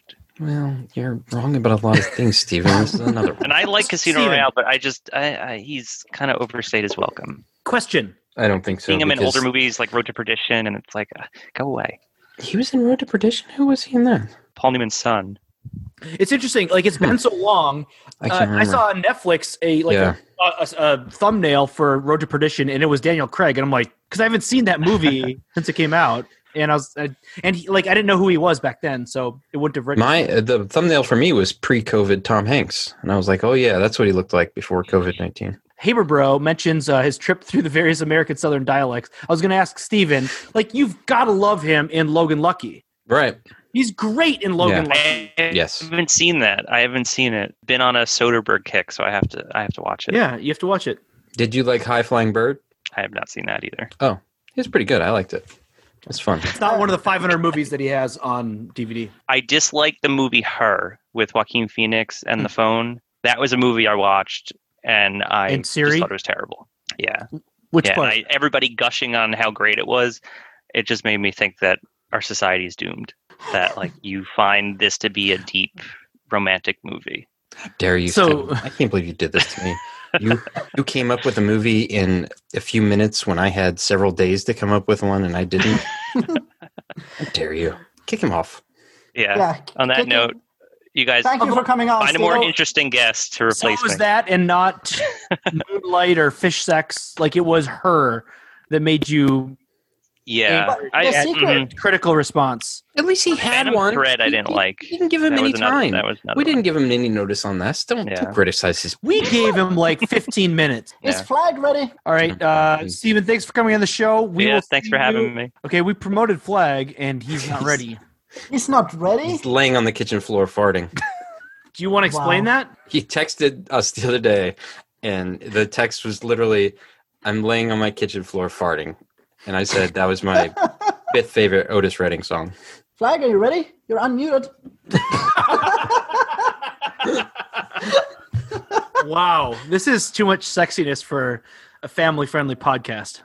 Well, you're wrong about a lot of things, Steven. This is another one. And I like Casino Steven. Royale, but I just I, I, he's kind of overstayed his welcome. question. I don't think so. Seeing him in older movies like Road to Perdition, and it's like, uh, go away. He was in Road to Perdition. Who was he in that? Paul Newman's son. It's interesting. Like it's been so long. I Uh, can't I saw on Netflix a like Yeah. a, a, a thumbnail for Road to Perdition, and it was Daniel Craig, and I'm like, because I haven't seen that movie since it came out, and I was, I, and he, like I didn't know who he was back then, so it wouldn't have written. My uh, the thumbnail for me was pre-COVID Tom Hanks, and I was like, oh yeah, that's what he looked like before COVID nineteen. Haberbro mentions uh, his trip through the various American Southern dialects. I was going to ask Steven, like, you've got to love him in Logan Lucky. Right. He's great in Logan Yeah. Lucky. I Yes. I haven't seen that. I haven't seen it. Been on a Soderbergh kick, so I have to. I have to watch it. Yeah, you have to watch it. Did you like High Flying Bird? I have not seen that either. Oh, it was pretty good. I liked it. It's fun. It's not one of the 500 movies that he has on DVD. I dislike the movie Her with Joaquin Phoenix and the phone. That was a movie I watched, and I And just Siri? thought it was terrible. Yeah, Which yeah. part? I, everybody gushing on how great it was. It just made me think that our society is doomed. That like you find this to be a deep romantic movie. How Dare you? So- Steven. I can't believe you did this to me. You you came up with a movie in a few minutes when I had several days to come up with one, and I didn't. How dare you? Kick him off. Yeah. yeah. On that kick it. Note, you guys Thank you for coming on. find a more Steve. interesting guest to so replace it was me. that and not Moonlight or Fish Sex. Like it was her that made you Yeah, But I, the I- secret- mhm. critical response. At least he had Phantom one. Thread I didn't he- like. He didn't give him That any was another- time. that was another we didn't one. give him any notice on this. Don't, Yeah. don't criticize his. We gave him like 15 minutes. Is Flagg ready? All right, uh, Steven, thanks for coming on the show. We yeah, will thanks for having you- me. Okay, we promoted Flagg, and he's not ready. He's not ready. He's laying on the kitchen floor farting. Do you want to explain Wow. that? he texted us the other day, and the text was literally, "I'm laying on my kitchen floor farting," and I said that was my fifth favorite Otis Redding song. Flagg, are you ready? You're unmuted. Wow, this is too much sexiness for a family-friendly podcast.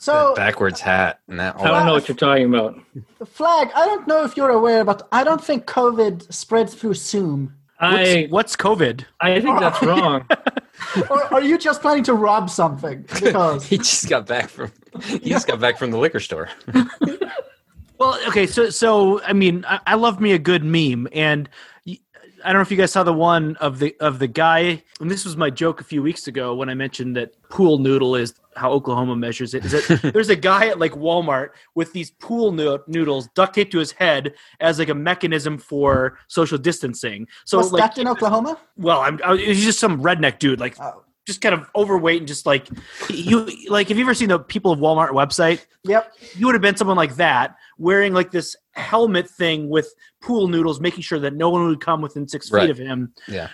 So, that backwards hat and that. I don't know what you're talking about. Flagg, I don't know if you're aware, but I don't think COVID spreads through Zoom. I What's COVID? I think that's wrong. or are you just planning to rob something? Because He just got back from. He just got back from the liquor store. Well, okay, so so I mean, I, I love me a good meme, and y- I don't know if you guys saw the one of the of the guy. And this was my joke a few weeks ago when I mentioned that pool noodle is how Oklahoma measures it. Is that there's a guy at like Walmart with these pool noo- noodles duct taped to his head as like a mechanism for social distancing. So was like, that in Oklahoma? well, I'm I, he's just some redneck dude, like Oh. just kind of overweight and just like you like. Have you ever seen the people of Walmart website? Yep. you would have been someone like that wearing like this helmet thing with pool noodles making sure that no one would come within six Right. feet of him Yeah.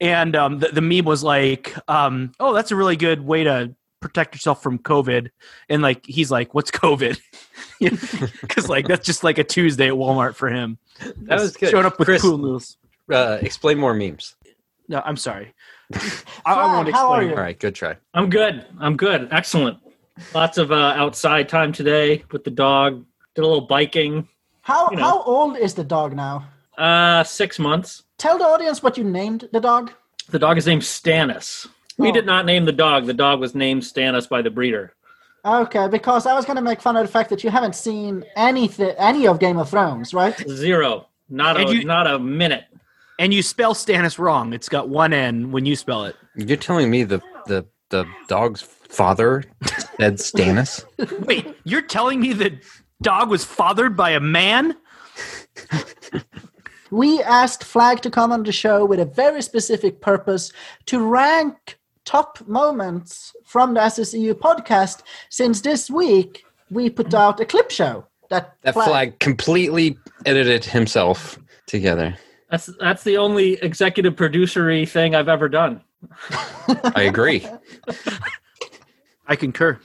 and um, the, the meme was like um, oh that's a really good way to protect yourself from COVID. And like, he's like, what's COVID? Because like, that's just like a Tuesday at Walmart for him. That was good. Showing up with Chris, pool noodles. uh, explain more memes. No, I'm sorry. I, I won't how are explain. you? All right, good try. I'm good. I'm good. Excellent. Lots of uh, outside time today with the dog. Did a little biking. How You know. how old is the dog now? Uh, six months. Tell the audience what you named the dog. The dog is named Stannis. We Oh. did not name the dog. The dog was named Stannis by the breeder. Okay, because I was going to make fun of the fact that you haven't seen anything, any of Game of Thrones, right? Zero. Not a you- not a minute. And you spell Stannis wrong. It's got one N when you spell it. You're telling me the the the dog's father said Stannis? Wait, you're telling me the dog was fathered by a man? We asked Flag to come on the show with a very specific purpose to rank top moments from the SSEU podcast. Since this week we put out a clip show that, That Flagg completely edited himself together. That's that's the only executive producery thing I've ever done. I agree. I concur.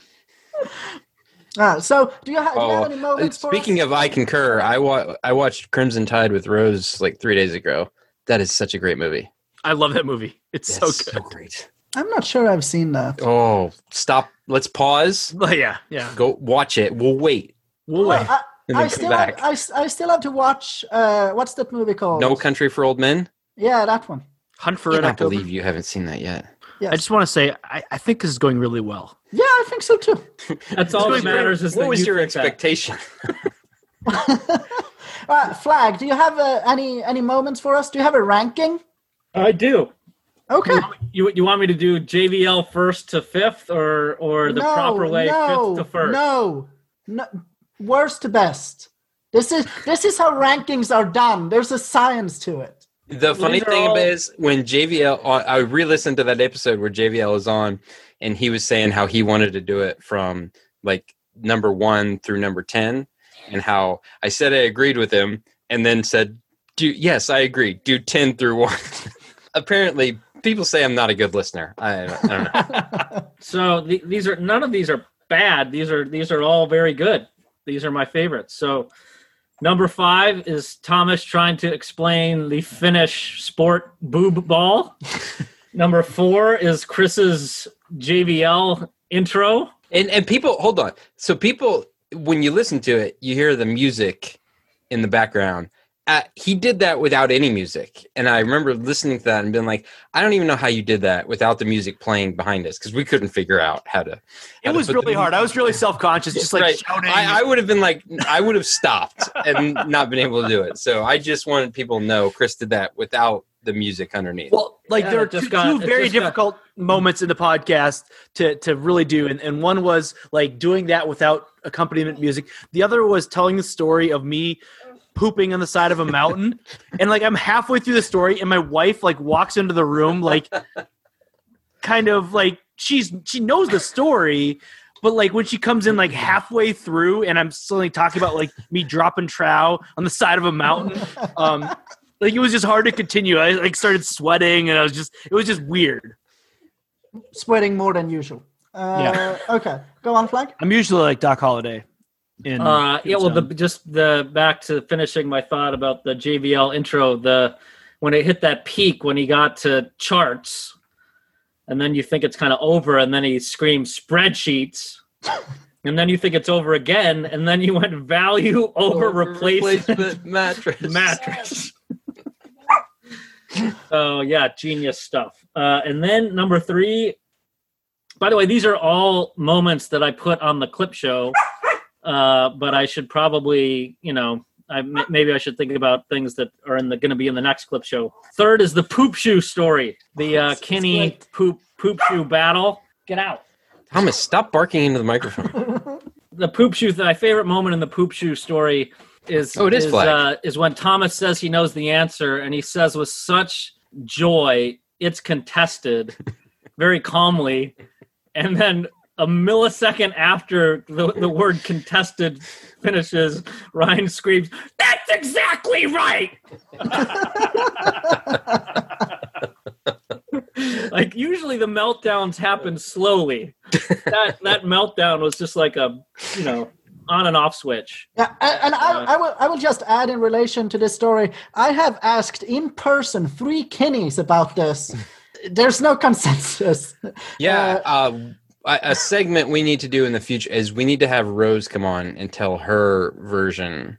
Ah, so do you, ha- do you have Oh, any moments speaking us? of I concur, I wa- I watched Crimson Tide with Rose like three days ago. That is such a great movie. I love that movie. It's so It's good. so great. I'm not sure I've seen that. Oh, stop. Let's pause. But yeah, yeah. Go watch it. We'll wait. We'll Well, wait. I, And I come still back. have, I, s- I still have to watch uh, what's that movie called? No Country for Old Men. Yeah, that one. Hunt for I Red cannot October. believe you haven't seen that yet. Yes. I just want to say, I, I think this is going really well. Yeah, I think so too. That's all that What matters is what was you your expectation? Uh, Flagg, do you have uh, any any moments for us? Do you have a ranking? I do. Okay. You you want me to do JVL first to fifth or or the no, proper way no, fifth to first? No, no, worst to best. This is this is how rankings are done. There's a science to it. The funny thing all- is when JVL, I re-listened to that episode where JVL is on, and he was saying how he wanted to do it from like number one through number ten, and how I said I agreed with him, and then said, "Do yes, I agree. Do ten through one." Apparently, people say I'm not a good listener. I, I don't know. So the, these are none of these are bad. These are these are all very good. These are my favorites. So number five is Thomas trying to explain the Finnish sport boob ball. number four is Chris's JVL intro. And and people, hold on. So people, when you listen to it, you hear the music in the background. Uh, he did that without any music, and I remember listening to that and being like, "I don't even know how you did that without the music playing behind us because we couldn't figure out how to." how It was put really hard. I was really self conscious, just like Right. shouting. I, I would have been like, I would have stopped and not been able to do it. So I just wanted people to know Chris did that without the music underneath. well, like Yeah, there are just two, got- two it very just got- difficult moments in the podcast to to really do, and, and one was like doing that without accompaniment music. The other was telling the story of me pooping on the side of a mountain, and like I'm halfway through the story, and my wife like walks into the room, like kind of like she's she knows the story. But like when she comes in like halfway through, and I'm still like talking about like me dropping trow on the side of a mountain, um, like it was just hard to continue. I like started sweating, and I was just it was just weird. Sweating more than usual. Uh, yeah. Okay, go on, Flagg. I'm usually like Doc Holliday. In Uh, yeah, well, the just the back to finishing my thought about the JVL intro. The when it hit that peak when he got to charts, and then you think it's kind of over, and then he screams spreadsheets, and then you think it's over again, and then you went value over, replacement, mattress. mattress. so yeah, genius stuff. Uh, and then number three. By the way, these are all moments that I put on the clip show, uh, but I should probably, you know, I m- maybe I should think about things that are in the going to be in the next clip show. Third is the poop shoe story, the uh, Kenny poop poop shoe battle. Get out. Thomas, stop barking into the microphone. the poop shoe. My favorite moment in the poop shoe story is Oh, it is Flagg. uh, is when Thomas says he knows the answer, and he says with such joy, "It's contested," very calmly, and then a millisecond after the, the word contested finishes, Ryan screams, "That's exactly right!" like usually the meltdowns happen slowly that that meltdown was just like a you know on and off switch. Yeah, and, and I, I will I will just add in relation to this story. I have asked in person three kinnies about this. There's no consensus. Yeah, uh, a a segment we need to do in the future is we need to have Rose come on and tell her version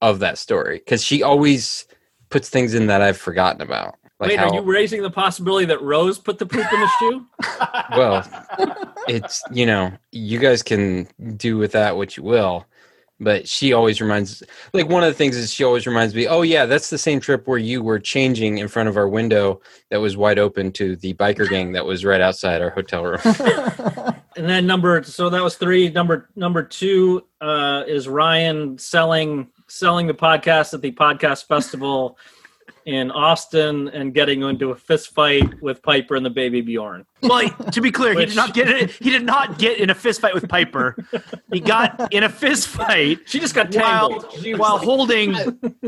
of that story because she always puts things in that I've forgotten about. Like Wait, how, are you raising the possibility that Rose put the poop in the shoe? well, it's you know you guys can do with that what you will, but she always reminds like one of the things is she always reminds me. Oh yeah, that's the same trip where you were changing in front of our window that was wide open to the biker gang that was right outside our hotel room. and then number so that was three. Number number two uh, is Ryan selling selling the podcast at the podcast festival in Austin and getting into a fist fight with Piper and the baby Bjorn. Well, to be clear, he did not get it. He did not get in a fist fight with Piper. He got in a fist fight She just got tangled. She was while like- holding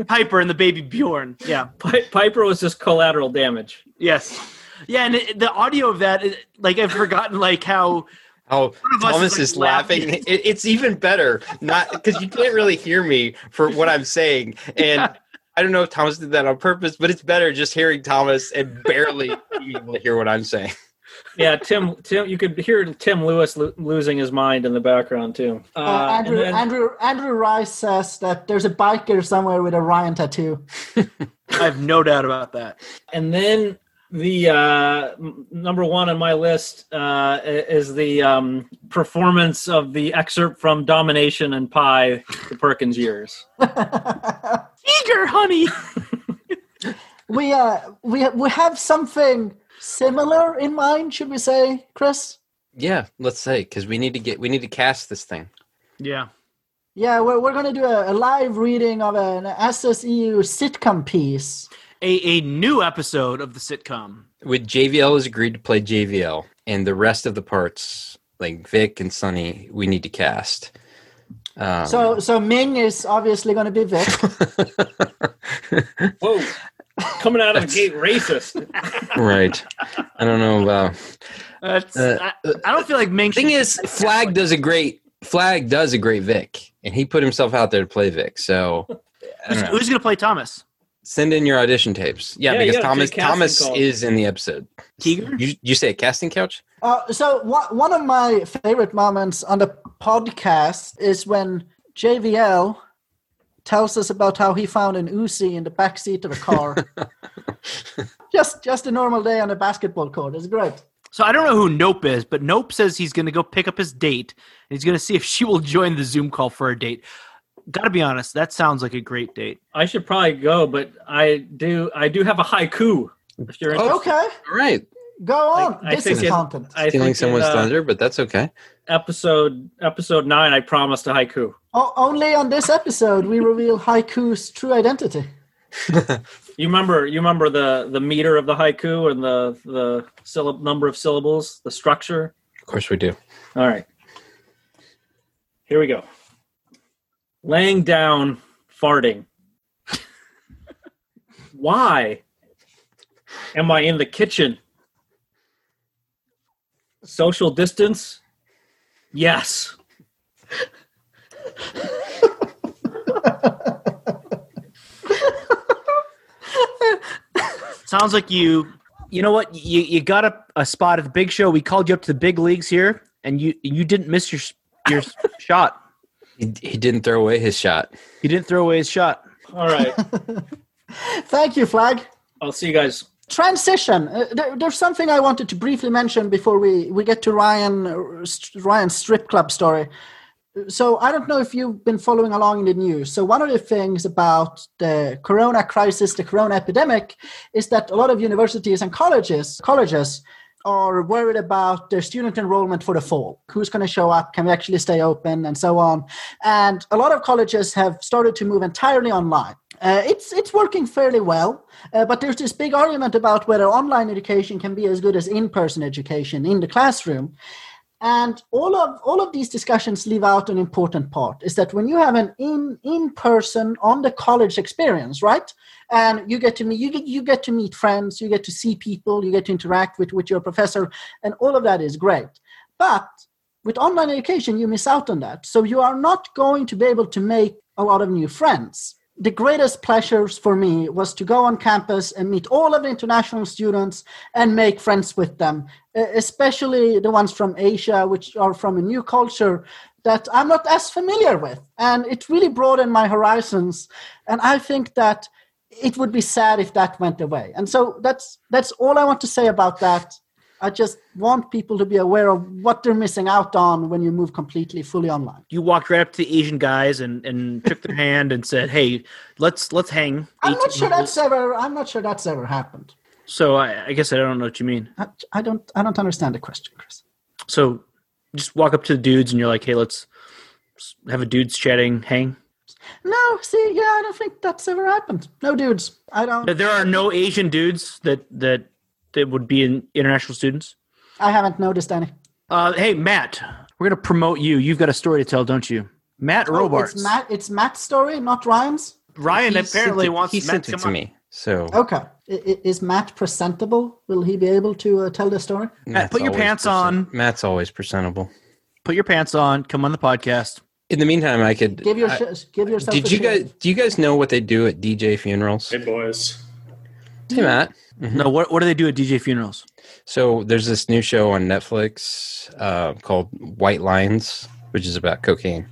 Piper and the baby Bjorn. Yeah. Pi- Piper was just collateral damage. Yes. Yeah, and it, the audio of that, it- like I've forgotten, like how Oh, Thomas is, is, like, laughing. laughing. It, it's even better, not because you can't really hear me for what I'm saying, and I don't know if Thomas did that on purpose, but it's better just hearing Thomas and barely being able to hear what I'm saying. Yeah, Tim. Tim, you could hear Tim Lewis lo- losing his mind in the background too. Uh, Uh, and Andrew, then- Andrew Andrew Rice says that there's a biker somewhere with a Ryan tattoo. I have no doubt about that. and then the uh, m- number one on my list uh, is the um, performance of the excerpt from Domination and Pie, the Perkins years. Eager, honey. we uh we we have something similar in mind, should we say, Chris? Yeah, let's say because we need to get we need to cast this thing. Yeah. Yeah, we're we're gonna do a, a live reading of an SSEU sitcom piece. A, a new episode of the sitcom. With JVL has agreed to play JVL, and the rest of the parts like Vic and Sonny, we need to cast. Um, So so Ming is obviously gonna be Vic. Whoa, coming out of the gate racist. right, I don't know about. That's, Uh, I, I don't feel like Ming. thing is, Flagg does a great Flagg does a great Vic, and he put himself out there to play Vic. So who's, who's going to play Thomas? Send in your audition tapes. Yeah, Yeah, because Thomas Thomas calls. is in the episode. Tiger? You you say a casting couch? Uh, so one one of my favorite moments on the podcast is when JVL tells us about how he found an Uzi in the back seat of a car. just just a normal day on a basketball court. It's great. So I don't know who Nope is, but Nope says he's going to go pick up his date and he's going to see if she will join the Zoom call for a date. Got to be honest, that sounds like a great date. I should probably go, but I do. I do have a haiku. If you're interested. Okay, All right, go on. I this think is it- content. I stealing think someone's in, uh, thunder, but that's okay. Episode episode nine. I promised a haiku. O- only on this episode we reveal Haiku's true identity. You remember? You remember the the meter of the haiku and the the syllab- number of syllables, the structure. Of course we do. All right. Here we go. Laying down, farting. Why am I in the kitchen? Social distance? Yes. Sounds like you, you know what? You, you got a, a spot at the big show. We called you up to the big leagues here and you, you didn't miss your, your shot. He, he didn't throw away his shot. He didn't throw away his shot. All right. Thank you, Flagg. I'll see you guys. Transition. Uh, there, there's something I wanted to briefly mention before we, we get to Ryan uh, St- Ryan's strip club story. So I don't know if you've been following along in the news. So one of the things about the Corona crisis, the Corona epidemic, is that a lot of universities and colleges colleges are worried about their student enrollment for the fall. Who's going to show up? Can we actually stay open? And so on. And a lot of colleges have started to move entirely online. Uh, it's it's working fairly well, uh, but there's this big argument about whether online education can be as good as in-person education in the classroom. And all of all of these discussions leave out an important part is that when you have an in in person on the college experience, right? And you get to meet you get you get to meet friends, you get to see people, you get to interact with with your professor, and all of that is great. But with online education, you miss out on that. So you are not going to be able to make a lot of new friends. The greatest pleasures for me was to go on campus and meet all of the international students and make friends with them, especially the ones from Asia, which are from a new culture that I'm not as familiar with. And it really broadened my horizons. And I think that it would be sad if that went away. And so that's that's all I want to say about that. I just want people to be aware of what they're missing out on when you move completely fully online. You walked right up to the Asian guys and, and took their hand and said, "Hey, let's let's hang." I'm not sure holes." that's ever. I'm not sure that's ever happened. So I, I guess I don't know what you mean. I, I don't. I don't understand the question, Chris. So just walk up to the dudes and you're like, "Hey, let's have a dudes chatting, hang." No, see, yeah, I don't think that's ever happened. No dudes. I don't. There are no Asian dudes that that that would be in international students. I haven't noticed any. Uh, hey, Matt, we're gonna promote you. You've got a story to tell, don't you? Matt Oh, Roberts. it's Matt. It's Matt's story, not Ryan's. Ryan He apparently it- wants he Matt sent to it come to on. me. So Okay. I- i- Is Matt presentable? Will he be able to uh, tell the story? Matt, put your pants present- on. Matt's always presentable. Put your pants on. Come on the podcast. In the meantime, I could Give your I- sh- give yourself. Did a you shave. guys do you guys know what they do at DJ funerals? Hey, boys. Hey Matt. No, what what do they do at DJ funerals? So there's this new show on Netflix uh, called White Lines, which is about cocaine,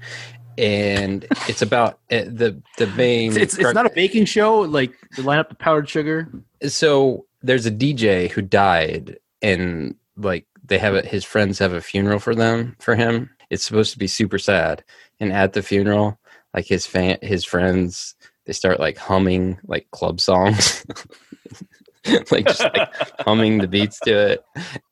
and it's about uh, the the main. It's it's, it's not a baking show. Like they line up the powdered sugar. so there's a DJ who died, and like they have a, his friends have a funeral for them for him. It's supposed to be super sad, and at the funeral, like his fan, his friends, they start like humming like club songs, like just like humming the beats to it,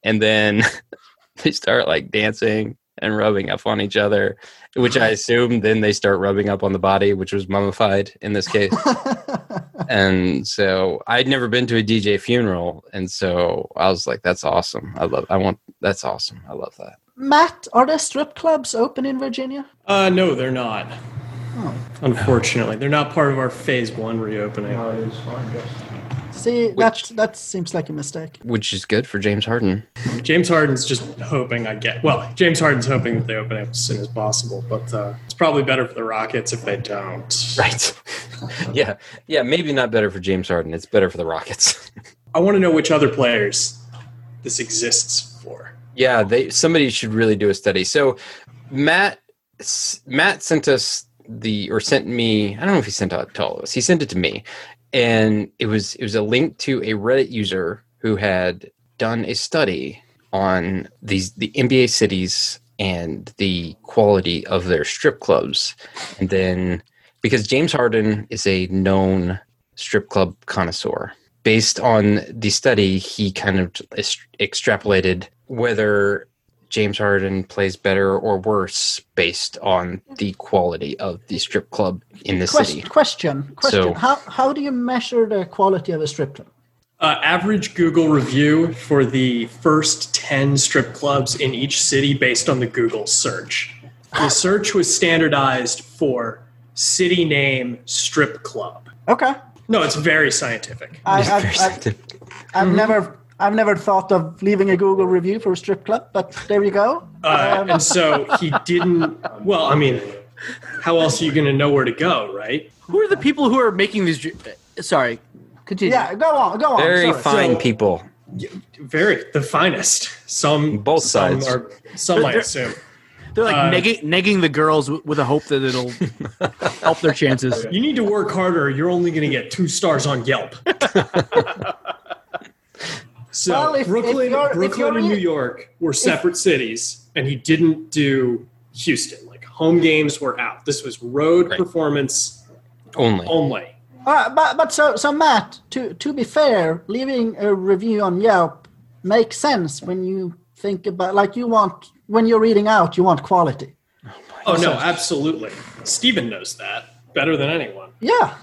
and then they start like dancing and rubbing up on each other, which I assume then they start rubbing up on the body, which was mummified in this case and so I'd never been to a DJ funeral, and so I was like, "That's awesome! I love. I want. That's awesome! I love that." Matt, are there strip clubs open in Virginia? Uh, no, they're not. Oh. Unfortunately, they're not part of our phase one reopening. See, that that seems like a mistake. Which is good for James Harden. James Harden's just hoping I get. Well, James Harden's hoping that they open up as soon as possible, but uh, it's probably better for the Rockets if they don't. Right? yeah, yeah. Maybe not better for James Harden. It's better for the Rockets. I want to know which other players this exists for. Yeah, they. Somebody should really do a study. So, Matt, Matt sent us the or sent me. I don't know if he sent it to all of us. He sent it to me, and it was it was a link to a Reddit user who had done a study on these the NBA cities and the quality of their strip clubs, and then because James Harden is a known strip club connoisseur. Based on the study, he kind of est- extrapolated whether James Harden plays better or worse based on the quality of the strip club in the Question, city. question, question. So- how how do you measure the quality of a strip club? Uh, average Google review for the first 10 strip clubs in each city based on the Google search. The search was standardized for city name strip club. Okay, No, it's very scientific. I, I've, I've, I've never I've never thought of leaving a Google review for a strip club, but there you go. Uh, Um, and so he didn't, well, I mean, how else are you going to know where to go, right? Who are the people who are making these? dr- Sorry, continue. yeah, go on, go on. Very sorry. fine So- people. Very, the finest. Some, Both some sides. Are, some, I They're- assume. They're like Uh, negging, negging the girls w- with a hope that it'll help their chances. You need to work harder. You're only going to get two stars on Yelp. so Well, if- if Brooklyn, if Brooklyn and New York were separate cities, and he didn't do Houston. Like home games were out. This was road Right. performance Only. only. All right, but but so so Matt, to to be fair, leaving a review on Yelp makes sense when you think about like you want when you're reading out, you want quality. Oh no, absolutely. Steven knows that better than anyone. Yeah,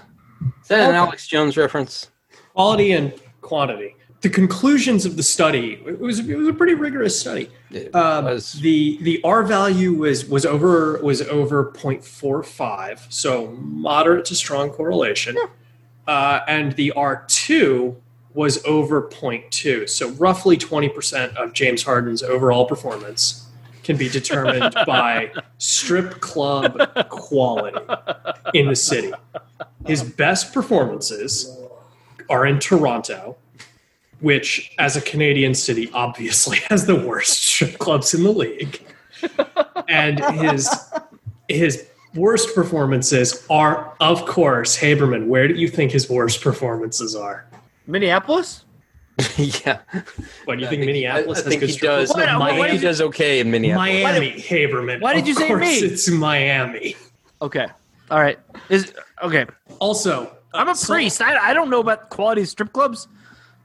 Is that an Alex Jones reference? Quality and quantity. The conclusions of the study it was it was a pretty rigorous study. Um, was- the the R value was was over was over 0.45, so moderate to strong correlation. Uh, and the R two was over 0.2, so roughly 20% of James Harden's overall performance can be determined by strip club quality in the city. His best performances are in Toronto, which, as a Canadian city, obviously has the worst strip clubs in the league. And his his worst performances are, of course, Haberman. Where do you think his worst performances are? Minneapolis? yeah. What do you I think think- Minneapolis I, I has think good he strip does. clubs? Why- why- why he does okay in Minneapolis. Miami, Haberman. why did you say me? It's Miami. Okay. All right. Is okay. Also, I'm a so- priest. I, I don't know about quality strip clubs.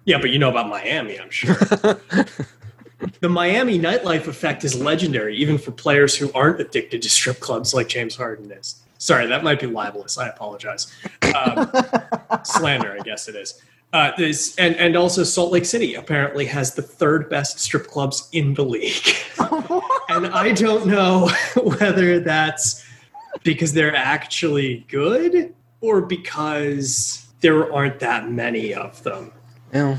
Yeah, but you know about Miami, I'm sure. the Miami nightlife effect is legendary, even for players who aren't addicted to strip clubs like James Harden is. Sorry, that might be libelous. I apologize. Um, slander, I guess it is. Uh, this and and also Salt Lake City apparently has the third best strip clubs in the league, and I don't know whether that's because they're actually good or because there aren't that many of them. Yeah,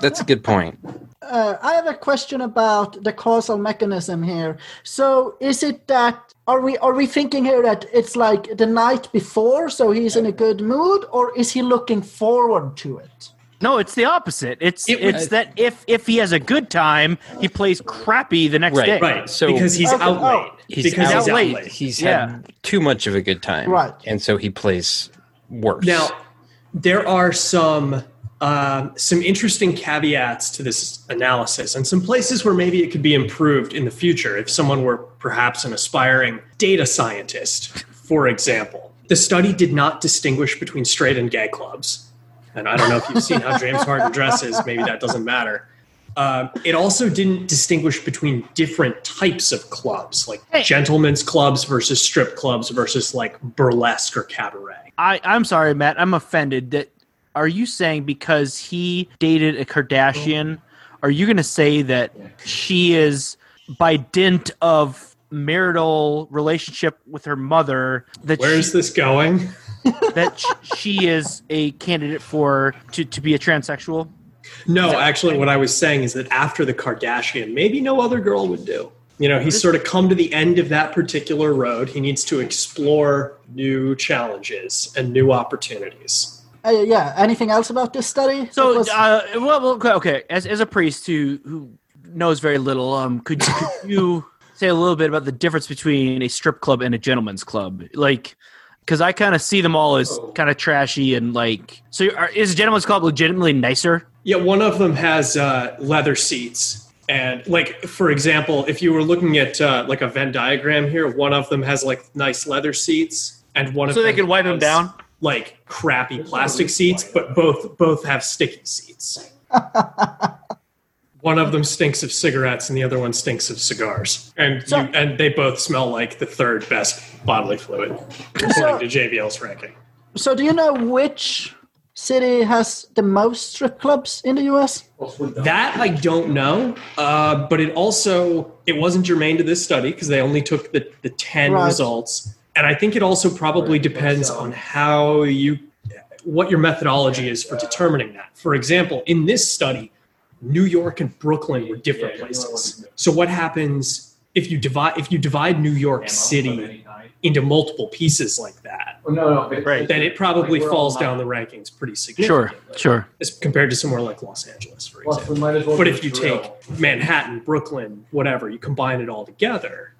that's a good point. Uh, I have a question about the causal mechanism here. So, is it that are we are we thinking here that it's like the night before, so he's in a good mood, or is he looking forward to it? No, it's the opposite. It's It would- it's that if if he has a good time, he plays crappy the next Right. day. Right. So- because he's Okay, out oh. late. He's because out he's out late. late. He's Yeah. had too much of a good time, Right. And so he plays worse. Now, there are some um, some interesting caveats to this analysis, and some places where maybe it could be improved in the future if someone were perhaps an aspiring data scientist, for example. The study did not distinguish between straight and gay clubs, and I don't know if you've seen how James Harden dresses. Maybe that doesn't matter. Um, it also didn't distinguish between different types of clubs, like Hey. gentlemen's clubs versus strip clubs versus like burlesque or cabaret. I I'm sorry, Matt. I'm offended. That are you saying because he dated a Kardashian? Are you going to say that she is by dint of marital relationship with her mother that Where is she, this going? that sh- she is a candidate for to, to be a transsexual? No, actually, what I was saying is that after the Kardashian, maybe no other girl would do. You know, he's sort of come to the end of that particular road. He needs to explore new challenges and new opportunities. Uh, yeah. Anything else about this study? So, was- uh, well, well, okay, okay. As as a priest who who knows very little, um, could, could you say a little bit about the difference between a strip club and a gentleman's club? Like, because I kind of see them all as kind of trashy and like. So, are, is a gentleman's club legitimately nicer? Yeah, one of them has uh, leather seats. And, like, for example, if you were looking at uh, like a Venn diagram here, one of them has like nice leather seats, and one of So they them can wipe them down? Like crappy plastic seats, but both both have sticky seats. one of them stinks of cigarettes, and the other one stinks of cigars, and So- you, and they both smell like the third best bodily fluid, according to JVL's ranking. so, do you know which city has the most strip clubs in the U.S.? That I don't know, uh, but it also it wasn't germane to this study because they only took the the ten Right. results, and I think it also probably depends on how you what your methodology is for determining that. For example, in this study, New York and Brooklyn were different places. So what happens if you divide if you divide New York City into multiple pieces like that? Right. Then it probably falls down the rankings pretty significantly. Sure, sure. as compared to somewhere like Los Angeles, for example. But if you take Manhattan, Brooklyn, whatever, you combine it all together,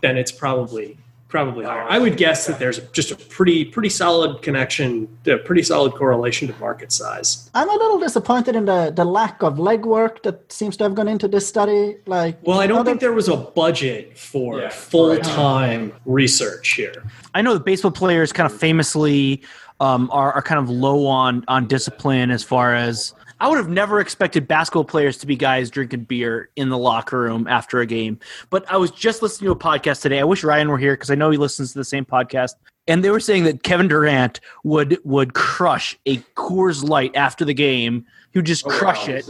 then it's probably probably higher. I would guess that there's just a pretty pretty solid connection, a pretty solid correlation to market size. I'm a little disappointed in the, the lack of legwork that seems to have gone into this study. Like, Well, I don't other- think there was a budget for full time research here. I know that baseball players kind of famously um, are, are kind of low on on discipline as far as I would have never expected basketball players to be guys drinking beer in the locker room after a game. But I was just listening to a podcast today. I wish Ryan were here because I know he listens to the same podcast. And they were saying that Kevin Durant would would crush a Coors Light after the game. He would just crush it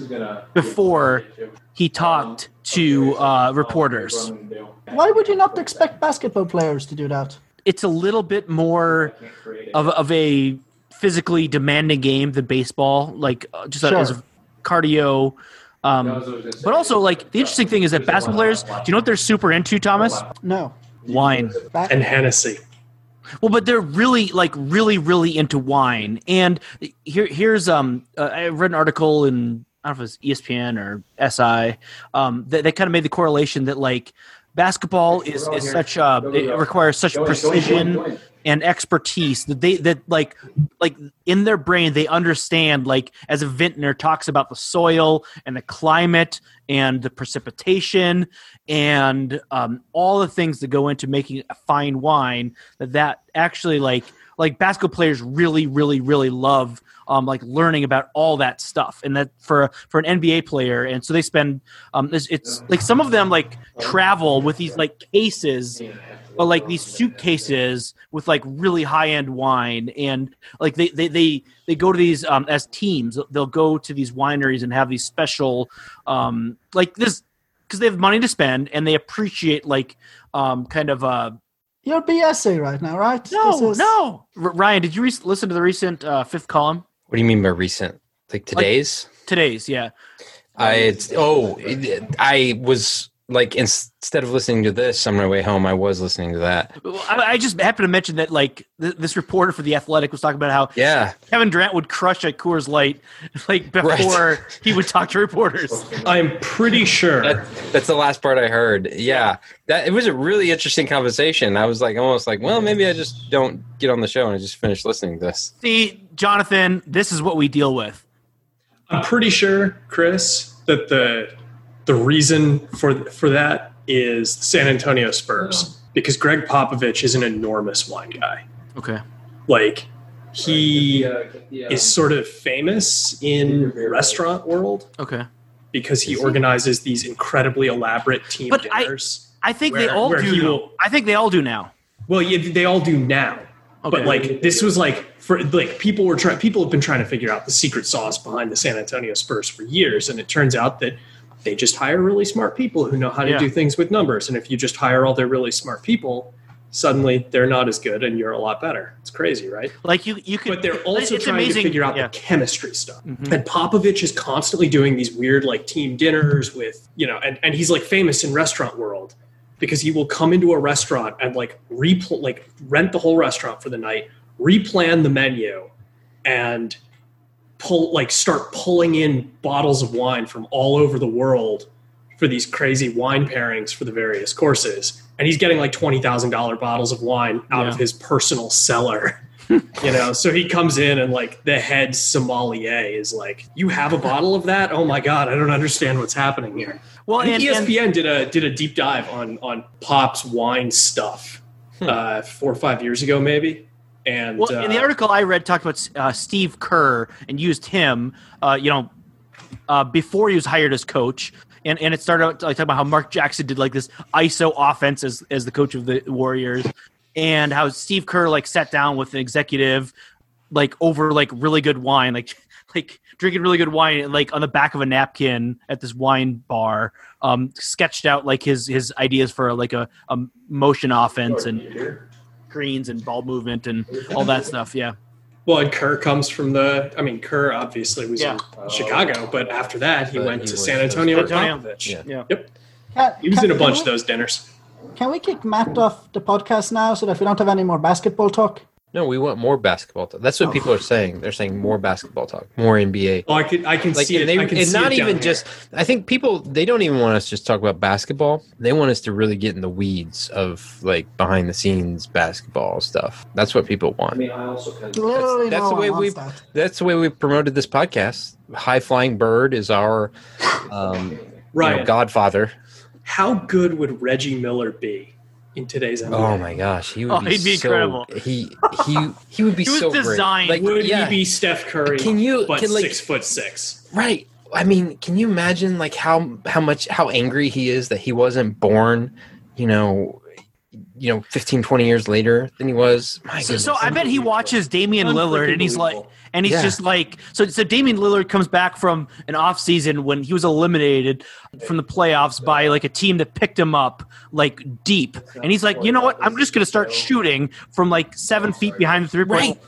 before he talked to uh, reporters. Why would you not expect basketball players to do that? it's a little bit more of, of a physically demanding game than baseball, like uh, just Sure. as a cardio Um, but also, like the interesting thing is that basketball players. Do you know what they're super into, Thomas? No. Wine. And Hennessy. Well, but they're really like really really into wine. And here here's um uh, I read an article in I don't know if it's E ESPN or SI um that, that kind of made the correlation that like basketball is, is such uh it requires such precision and expertise that they that like like in their brain they understand like as a vintner talks about the soil and the climate and the precipitation and um, all the things that go into making a fine wine that that actually like like basketball players really really really love um, like learning about all that stuff and that for for an nba player and so they spend um, it's, it's like some of them like travel with these like cases or like these suitcases with like really high end wine and like they they they, they go to these um, as teams. They'll go to these wineries and have these special um, like this because they have money to spend and they appreciate like um, kind of uh You're BSing right now, right? no is- no! R- Ryan did you re- listen to the recent uh, fifth column What do you mean by recent? Like today's? today's yeah I um, it's oh I was like ins- instead of listening to this on my way home, I was listening to that. I, I just happened to mention that like th- this reporter for the Athletic was talking about how Yeah, Kevin Durant would crush at Coors Light like before he would talk to reporters. I'm pretty sure. that, that's the last part I heard. Yeah, that it was a really interesting conversation. I was like almost like, well, maybe I just don't get on the show and I just finish listening to this. See, Jonathan, this is what we deal with. I'm pretty sure, Chris, that the the reason for for that is the San Antonio Spurs because Gregg Popovich is an enormous wine guy. Okay. Like he is sort of famous in restaurant world Okay. because he organizes these incredibly elaborate team But I- dinners. I think they all do. now. will- I think they all do now. Well, yeah, they all do now. Okay. But like this was like for like people were trying people have been trying to figure out the secret sauce behind the San Antonio Spurs for years and it turns out that they just hire really smart people who know how to Yeah. do things with numbers and if you just hire all their really smart people suddenly they're not as good and you're a lot better. It's crazy, right? Like you, you could. But they're also trying amazing. to figure out yeah. the chemistry stuff. Mhm. And Popovich is constantly doing these weird like team dinners with, you know, and, and he's like famous in restaurant world because he will come into a restaurant and like repl- like rent the whole restaurant for the night, replan the menu and pull like start pulling in bottles of wine from all over the world for these crazy wine pairings for the various courses. And he's getting like $20,000 bottles of wine out of his personal cellar. you know, so he comes in and like the head sommelier is like, "You have a bottle of that? Oh my god, I don't understand what's happening here." Well, and, and ESPN did a did a deep dive on on Pop's wine stuff uh, four or five years ago, maybe. And well, uh, in the article I read, talked about uh, Steve Kerr and used him. Uh, you know, uh, before he was hired as coach. And, and it started out like talking about how Mark Jackson did like this ISO offense as, as the coach of the Warriors, and how Steve Kerr like sat down with an executive like over like really good wine, like like drinking really good wine, like on the back of a napkin at this wine bar, um, sketched out like his his ideas for like a, a motion offense and greens and ball movement and all that stuff. Yeah. well, and Kerr comes from the. I mean, Kerr obviously was Yeah. in Chicago, but after that, he But went he to San Antonio with Antonio. Yeah. Yeah. Yep, Can, he was can- in a bunch we- of those dinners. Can we kick Matt off the podcast now so that we don't have any more basketball talk? No, we want more basketball talk. That's what people are saying. They're saying more basketball talk, more NBA. Oh, I can I can Like, see it. and, they, I can and see not it even here. just. I think people they don't even want us to just talk about basketball. They want us to really get in the weeds of like behind the scenes basketball stuff. That's what people want. Literally that's no the way we- that. That's the way we promoted this podcast. High flying bird is our um, you know, godfather. How good would Reggie Miller be in today's NBA? Oh my gosh, he would Oh, be, he'd be so, incredible. He he he would be He was so designed- great. Like, Would yeah, he be Steph Curry? Can you- but can, like- six foot six? right? I mean, can you imagine like how how much how angry he is that he wasn't born, you know, you know, 15, 20 years later than he was? My So, goodness. so I bet he watches Damian Lillard and he's like, and he's Yeah. just like, so so Damian Lillard comes back from an off season when he was eliminated from the playoffs by like a team that picked him up like deep, and he's like, you know what? I'm just gonna start shooting from like seven feet behind the three point. Right.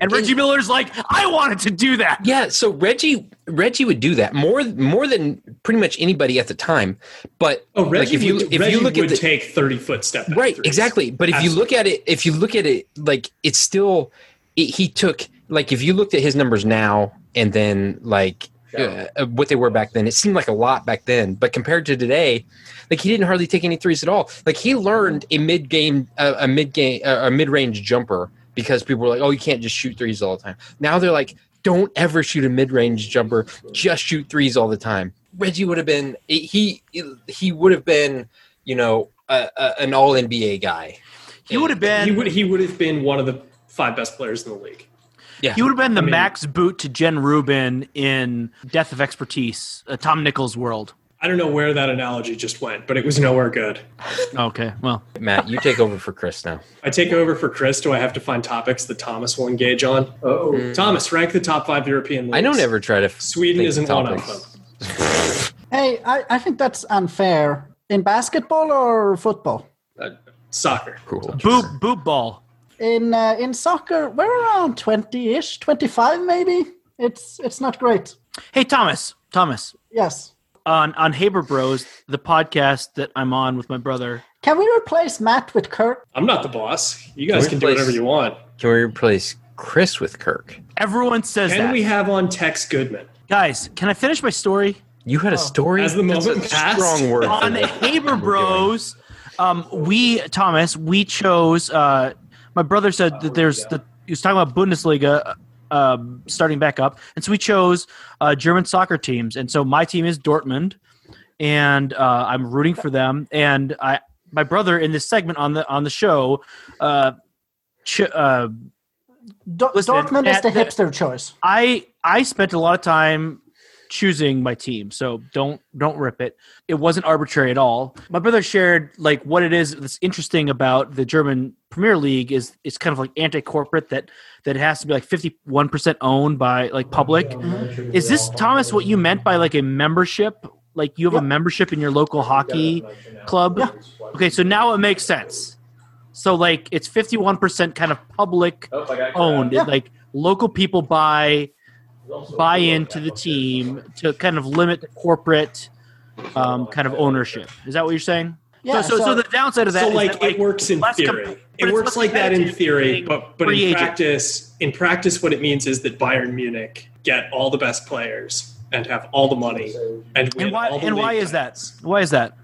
And Reggie Miller's like, I wanted to do that. Yeah, so Reggie Reggie would do that more more than pretty much anybody at the time. But Oh, Reggie like if you would, if Reggie you look at the take thirty foot step back right threes. exactly, but if you look at it, if you look at it, like it's still it, he took like if you looked at his numbers now and then like uh, uh, what they were back then, it seemed like a lot back then. But compared to today, like he didn't hardly take any threes at all. Like he learned a mid game uh, a mid game uh, a mid range jumper because people were like, oh, you can't just shoot threes all the time. Now they're like, don't ever shoot a mid range jumper, just shoot threes all the time. Reggie would have been he he would have been you know a, a, an all NBA guy. He would have been he would he would have been one of the five best players in the league. Yeah, he would have been the I mean- Max Boot to Jen Rubin in Death of Expertise, uh, Tom Nichols' world. I don't know where that analogy just went, but it was nowhere good. Okay, well, Matt, you take over for Chris now. I take over for Chris. Do I have to find topics that Thomas will engage on? Oh, Thomas, rank the top five European leagues. I don't ever try to. f- Sweden isn't one of them. Hey, I, I think that's unfair. In basketball or football? Uh, soccer. Cool. boop boop ball. In uh, in soccer, we're around twenty ish, twenty five maybe. It's it's not great. Hey, Thomas, Thomas, Yes. On on Haber Bros, the podcast that I'm on with my brother. Can we replace Matt with Kirk? I'm not the boss. You guys we can do whatever you want. Can we replace Chris with Kirk? Everyone says Can that. we have on Tex Goodman? Guys, can I finish my story? You had a story. As the That's moment a passed? strong word. on what Haber Bros, um, we Thomas, we chose. Uh, my brother said that there's the he was talking about Bundesliga um, starting back up, and so we chose uh, German soccer teams, and so my team is Dortmund, and uh, I'm rooting for them, and I my brother in this segment on the on the show. Uh, ch- uh, Dortmund is the- hipster choice. I I spent a lot of time choosing my team, so don't don't rip it. It wasn't arbitrary at all. My brother shared like what it is that's interesting about the German Premier League is it's kind of like anti-corporate that that it has to be like 51% owned by like public. Is this Thomas what you meant by like a membership? Like you have a membership in your local hockey club? Yeah. Okay, so now it makes sense. So like it's 51% kind of public owned. Yeah. Like local people buy buy into the team to kind of limit the corporate um, kind of ownership. Is that what you're saying? Yeah, so, so, so, the downside of that So is like, that, it works in theory. it works like that in theory, but but in practice, in practice, what it means is that Bayern Munich get all the best players and have all the money and And why and why is that? Why is that?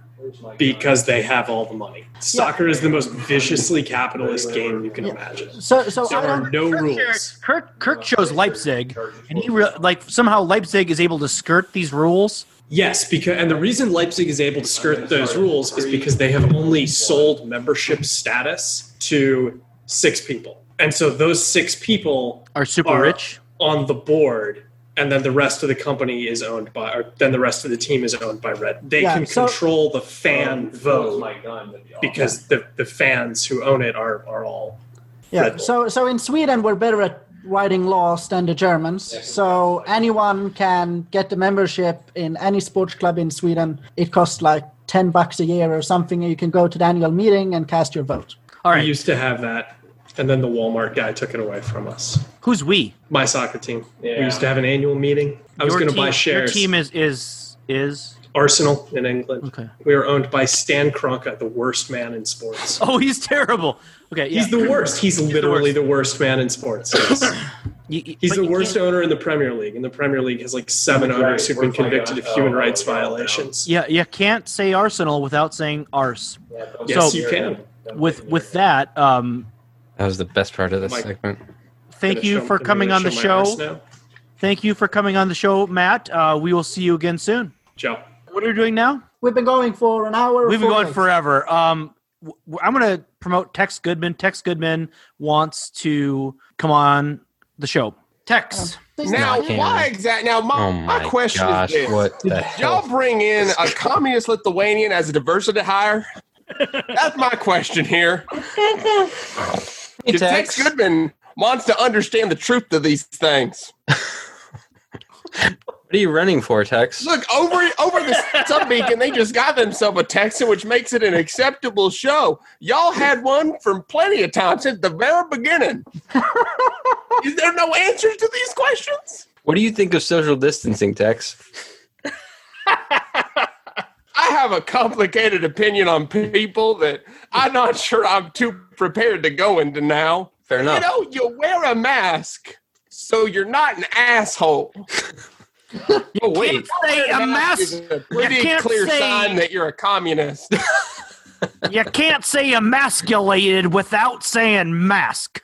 Because they have all the money. Soccer is the most viciously capitalist game you can imagine. So so There I are don't. no Kirk, rules. Kirk, Kirk chose Leipzig, and he re- like somehow Leipzig is able to skirt these rules. Yes, because and the reason Leipzig is able to skirt those rules is because they have only sold membership status to six people, and so those six people Are super are rich. on the board, and then the rest of the company is owned by, or then the rest of the team is owned by Red. They Yeah, can so- control the fan vote because the, the fans who own it are are all Yeah. Red So so in Sweden we're better at writing laws than the Germans. So anyone can get the membership in any sports club in Sweden. It costs like ten bucks a year or something. You can go to the annual meeting and cast your vote. All we used to have that, and then the Walmart guy took it away from us. who's we? My soccer team. We used to have an annual meeting. I was going to buy shares. Your team is is is Arsenal in England. okay. We were owned by Stan Kroenke, the worst man in sports. Oh, he's terrible. Okay, yeah. He's the worst. He's literally the worst man in sports. Yes. You- you- He's but the worst can't- owner in the Premier League, and the Premier League has like seven owners who've been convicted of human rights violations. Yeah, you can't say Arsenal without saying arse. Yes, So- you can. With with that, um, That was the best part of this Mike. segment. thank you show- for coming on the show my show. Thank you for coming on the show, Matt. Uh, we will see you again soon. Joe. What are we doing now? We've been going for an hour. We've been going 48. forever. Um, w- w- I'm going to promote Tex Goodman. Tex Goodman wants to come on the show. Tex. Now, Not why exactly? Now, my, Oh my my question gosh! is this: What the Did y'all hell? bring in a communist Lithuanian as a diversity hire? That's my question here. Hey, Tex. Tex Goodman wants to understand the truth of these things. What are you running for, Tex? Look over over the subbeacon. They just got themselves a Texan, which makes it an acceptable show. Y'all had one from plenty of times since the very beginning. Is there no answers to these questions? What do you think of social distancing, Tex? I have a complicated opinion on people that I'm not sure I'm too prepared to go into now. Fair enough. You enough. know, you wear a mask so you're not an asshole. oh wait, Say a mask. is a pretty can't clear say- sign that you're a communist. You can't say emasculated without saying mask.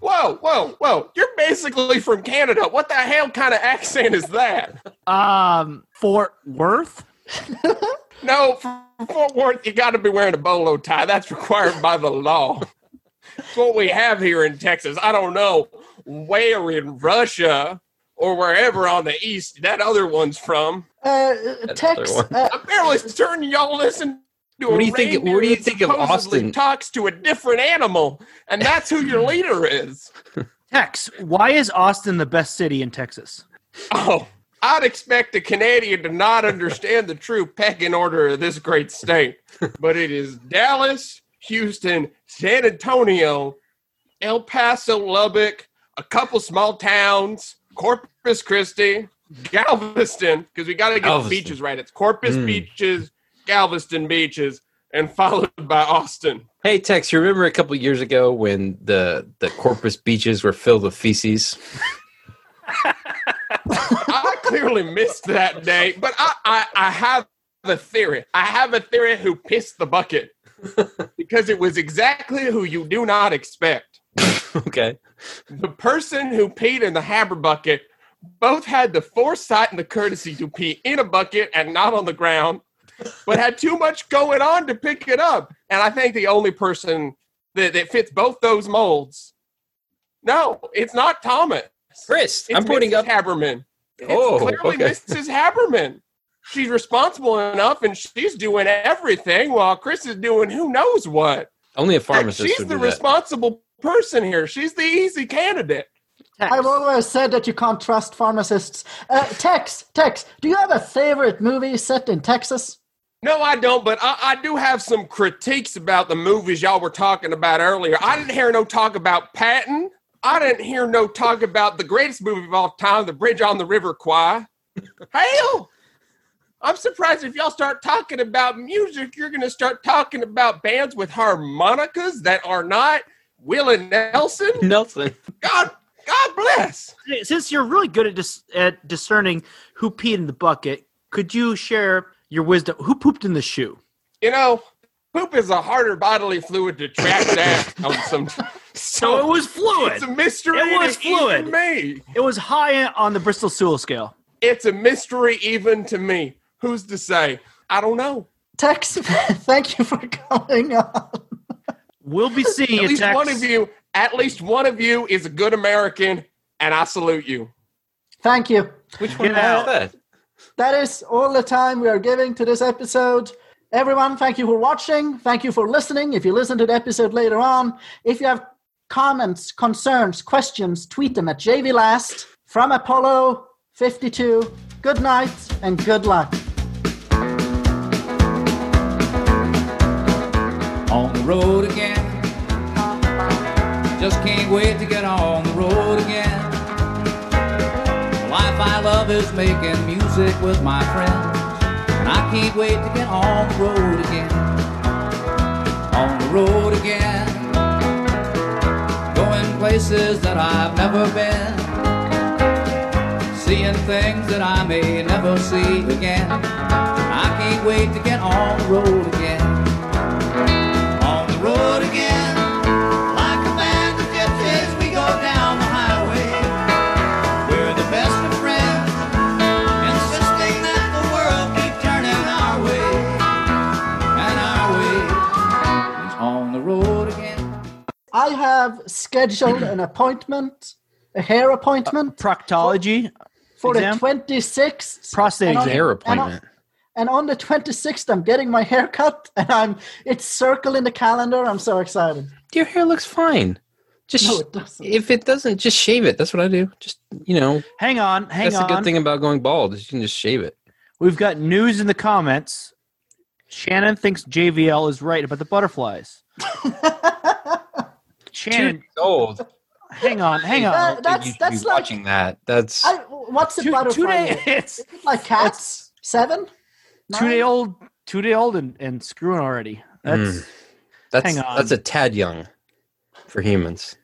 Whoa, whoa, whoa! You're basically from Canada. What the hell kind of accent is that? Um, Fort Worth. No, for Fort Worth, you got to be wearing a bolo tie. That's required by the law. It's what we have here in Texas. I don't know where in Russia or wherever on the east that other one's from. Uh, That Tex, other one. uh, I'm barely certain y'all listen to What do you think- what do you think of Austin? Talks to a different animal, and that's who your leader is. Tex, why is Austin the best city in Texas? Oh, I'd expect a Canadian to not understand the true pecking order of this great state, but it is Dallas, Houston, San Antonio, El Paso, Lubbock, a couple small towns, Corpus Christi, Galveston, because we got to get the beaches right. It's Corpus Mm. beaches, Galveston beaches, and followed by Austin. Hey Tex, you remember a couple years ago when the the Corpus beaches were filled with feces? I clearly missed that day, but I, I, I have a theory. I have a theory who pissed the bucket because it was exactly who you do not expect. okay. The person who peed in the Haber bucket both had the foresight and the courtesy to pee in a bucket and not on the ground, but had too much going on to pick it up. And I think the only person that, that fits both those molds. No, it's not Thomas. Chris, It's I'm Mrs. up. Haberman. It's Oh, clearly okay. Mrs. Haberman. She's responsible enough, and she's doing everything while Chris is doing who knows what. Only a Heck, pharmacist she's would the do that. responsible person here. She's the easy candidate. I've always said that you can't trust pharmacists. Uh, Tex, Tex, do you have a favorite movie set in Texas? No, I don't, but I, I do have some critiques about the movies y'all were talking about earlier. I didn't hear no talk about Patton. I didn't hear no talk about the greatest movie of all time, The Bridge on the River Kwai. Hell, I'm surprised if y'all start talking about music, you're going to start talking about bands with harmonicas that are not Willie Nelson. Nelson. God, God bless. Since you're really good at dis- at discerning who peed in the bucket, could you share your wisdom? Who pooped in the shoe? You know, poop is a harder bodily fluid to track down on um, some. So it was fluid. It's a mystery. It was to even fluid. me. It was high on the Bristol Stool scale. It's a mystery even to me. Who's to say? I don't know. Tex, thank you for coming on. We'll be seeing At you, least Tex. one of you, at least one of you is a good American, and I salute you. Thank you. Which one Get was that? That is all the time we are giving to this episode. Everyone, thank you for watching. Thank you for listening. If you listen to the episode later on, if you have comments, concerns, questions, tweet them at JVLast from Apollo 52. Good night and good luck. on the road again. Just can't wait to get on the road again. The life I love is making music with my friends, and I can't wait to get on the road again. On the road again, places that I've never been, seeing things that I may never see again. I can't wait to get on the road again I have scheduled an appointment, a hair appointment Proctology. for exam? the 26th. Prostate And on- exam. Hair and on- appointment. And on the 26th, I'm getting my hair cut, and I'm it's circle in the calendar. I'm so excited. Your hair looks fine. Just No, it doesn't. if it doesn't, just shave it. That's what I do. Just you know, Hang on, hang that's on. That's the good thing about going bald is you can just shave it. We've got news in the comments. Shannon thinks JVL is right about the butterflies. Shannon, Old. hang on, hang on. Uh, that's you that's be like watching that. That's I, what's the Two, two butterfly? day, it's it like cats? Seven? two day old, two day old, and, and screwing already. That's that's hang on. that's a tad young for humans.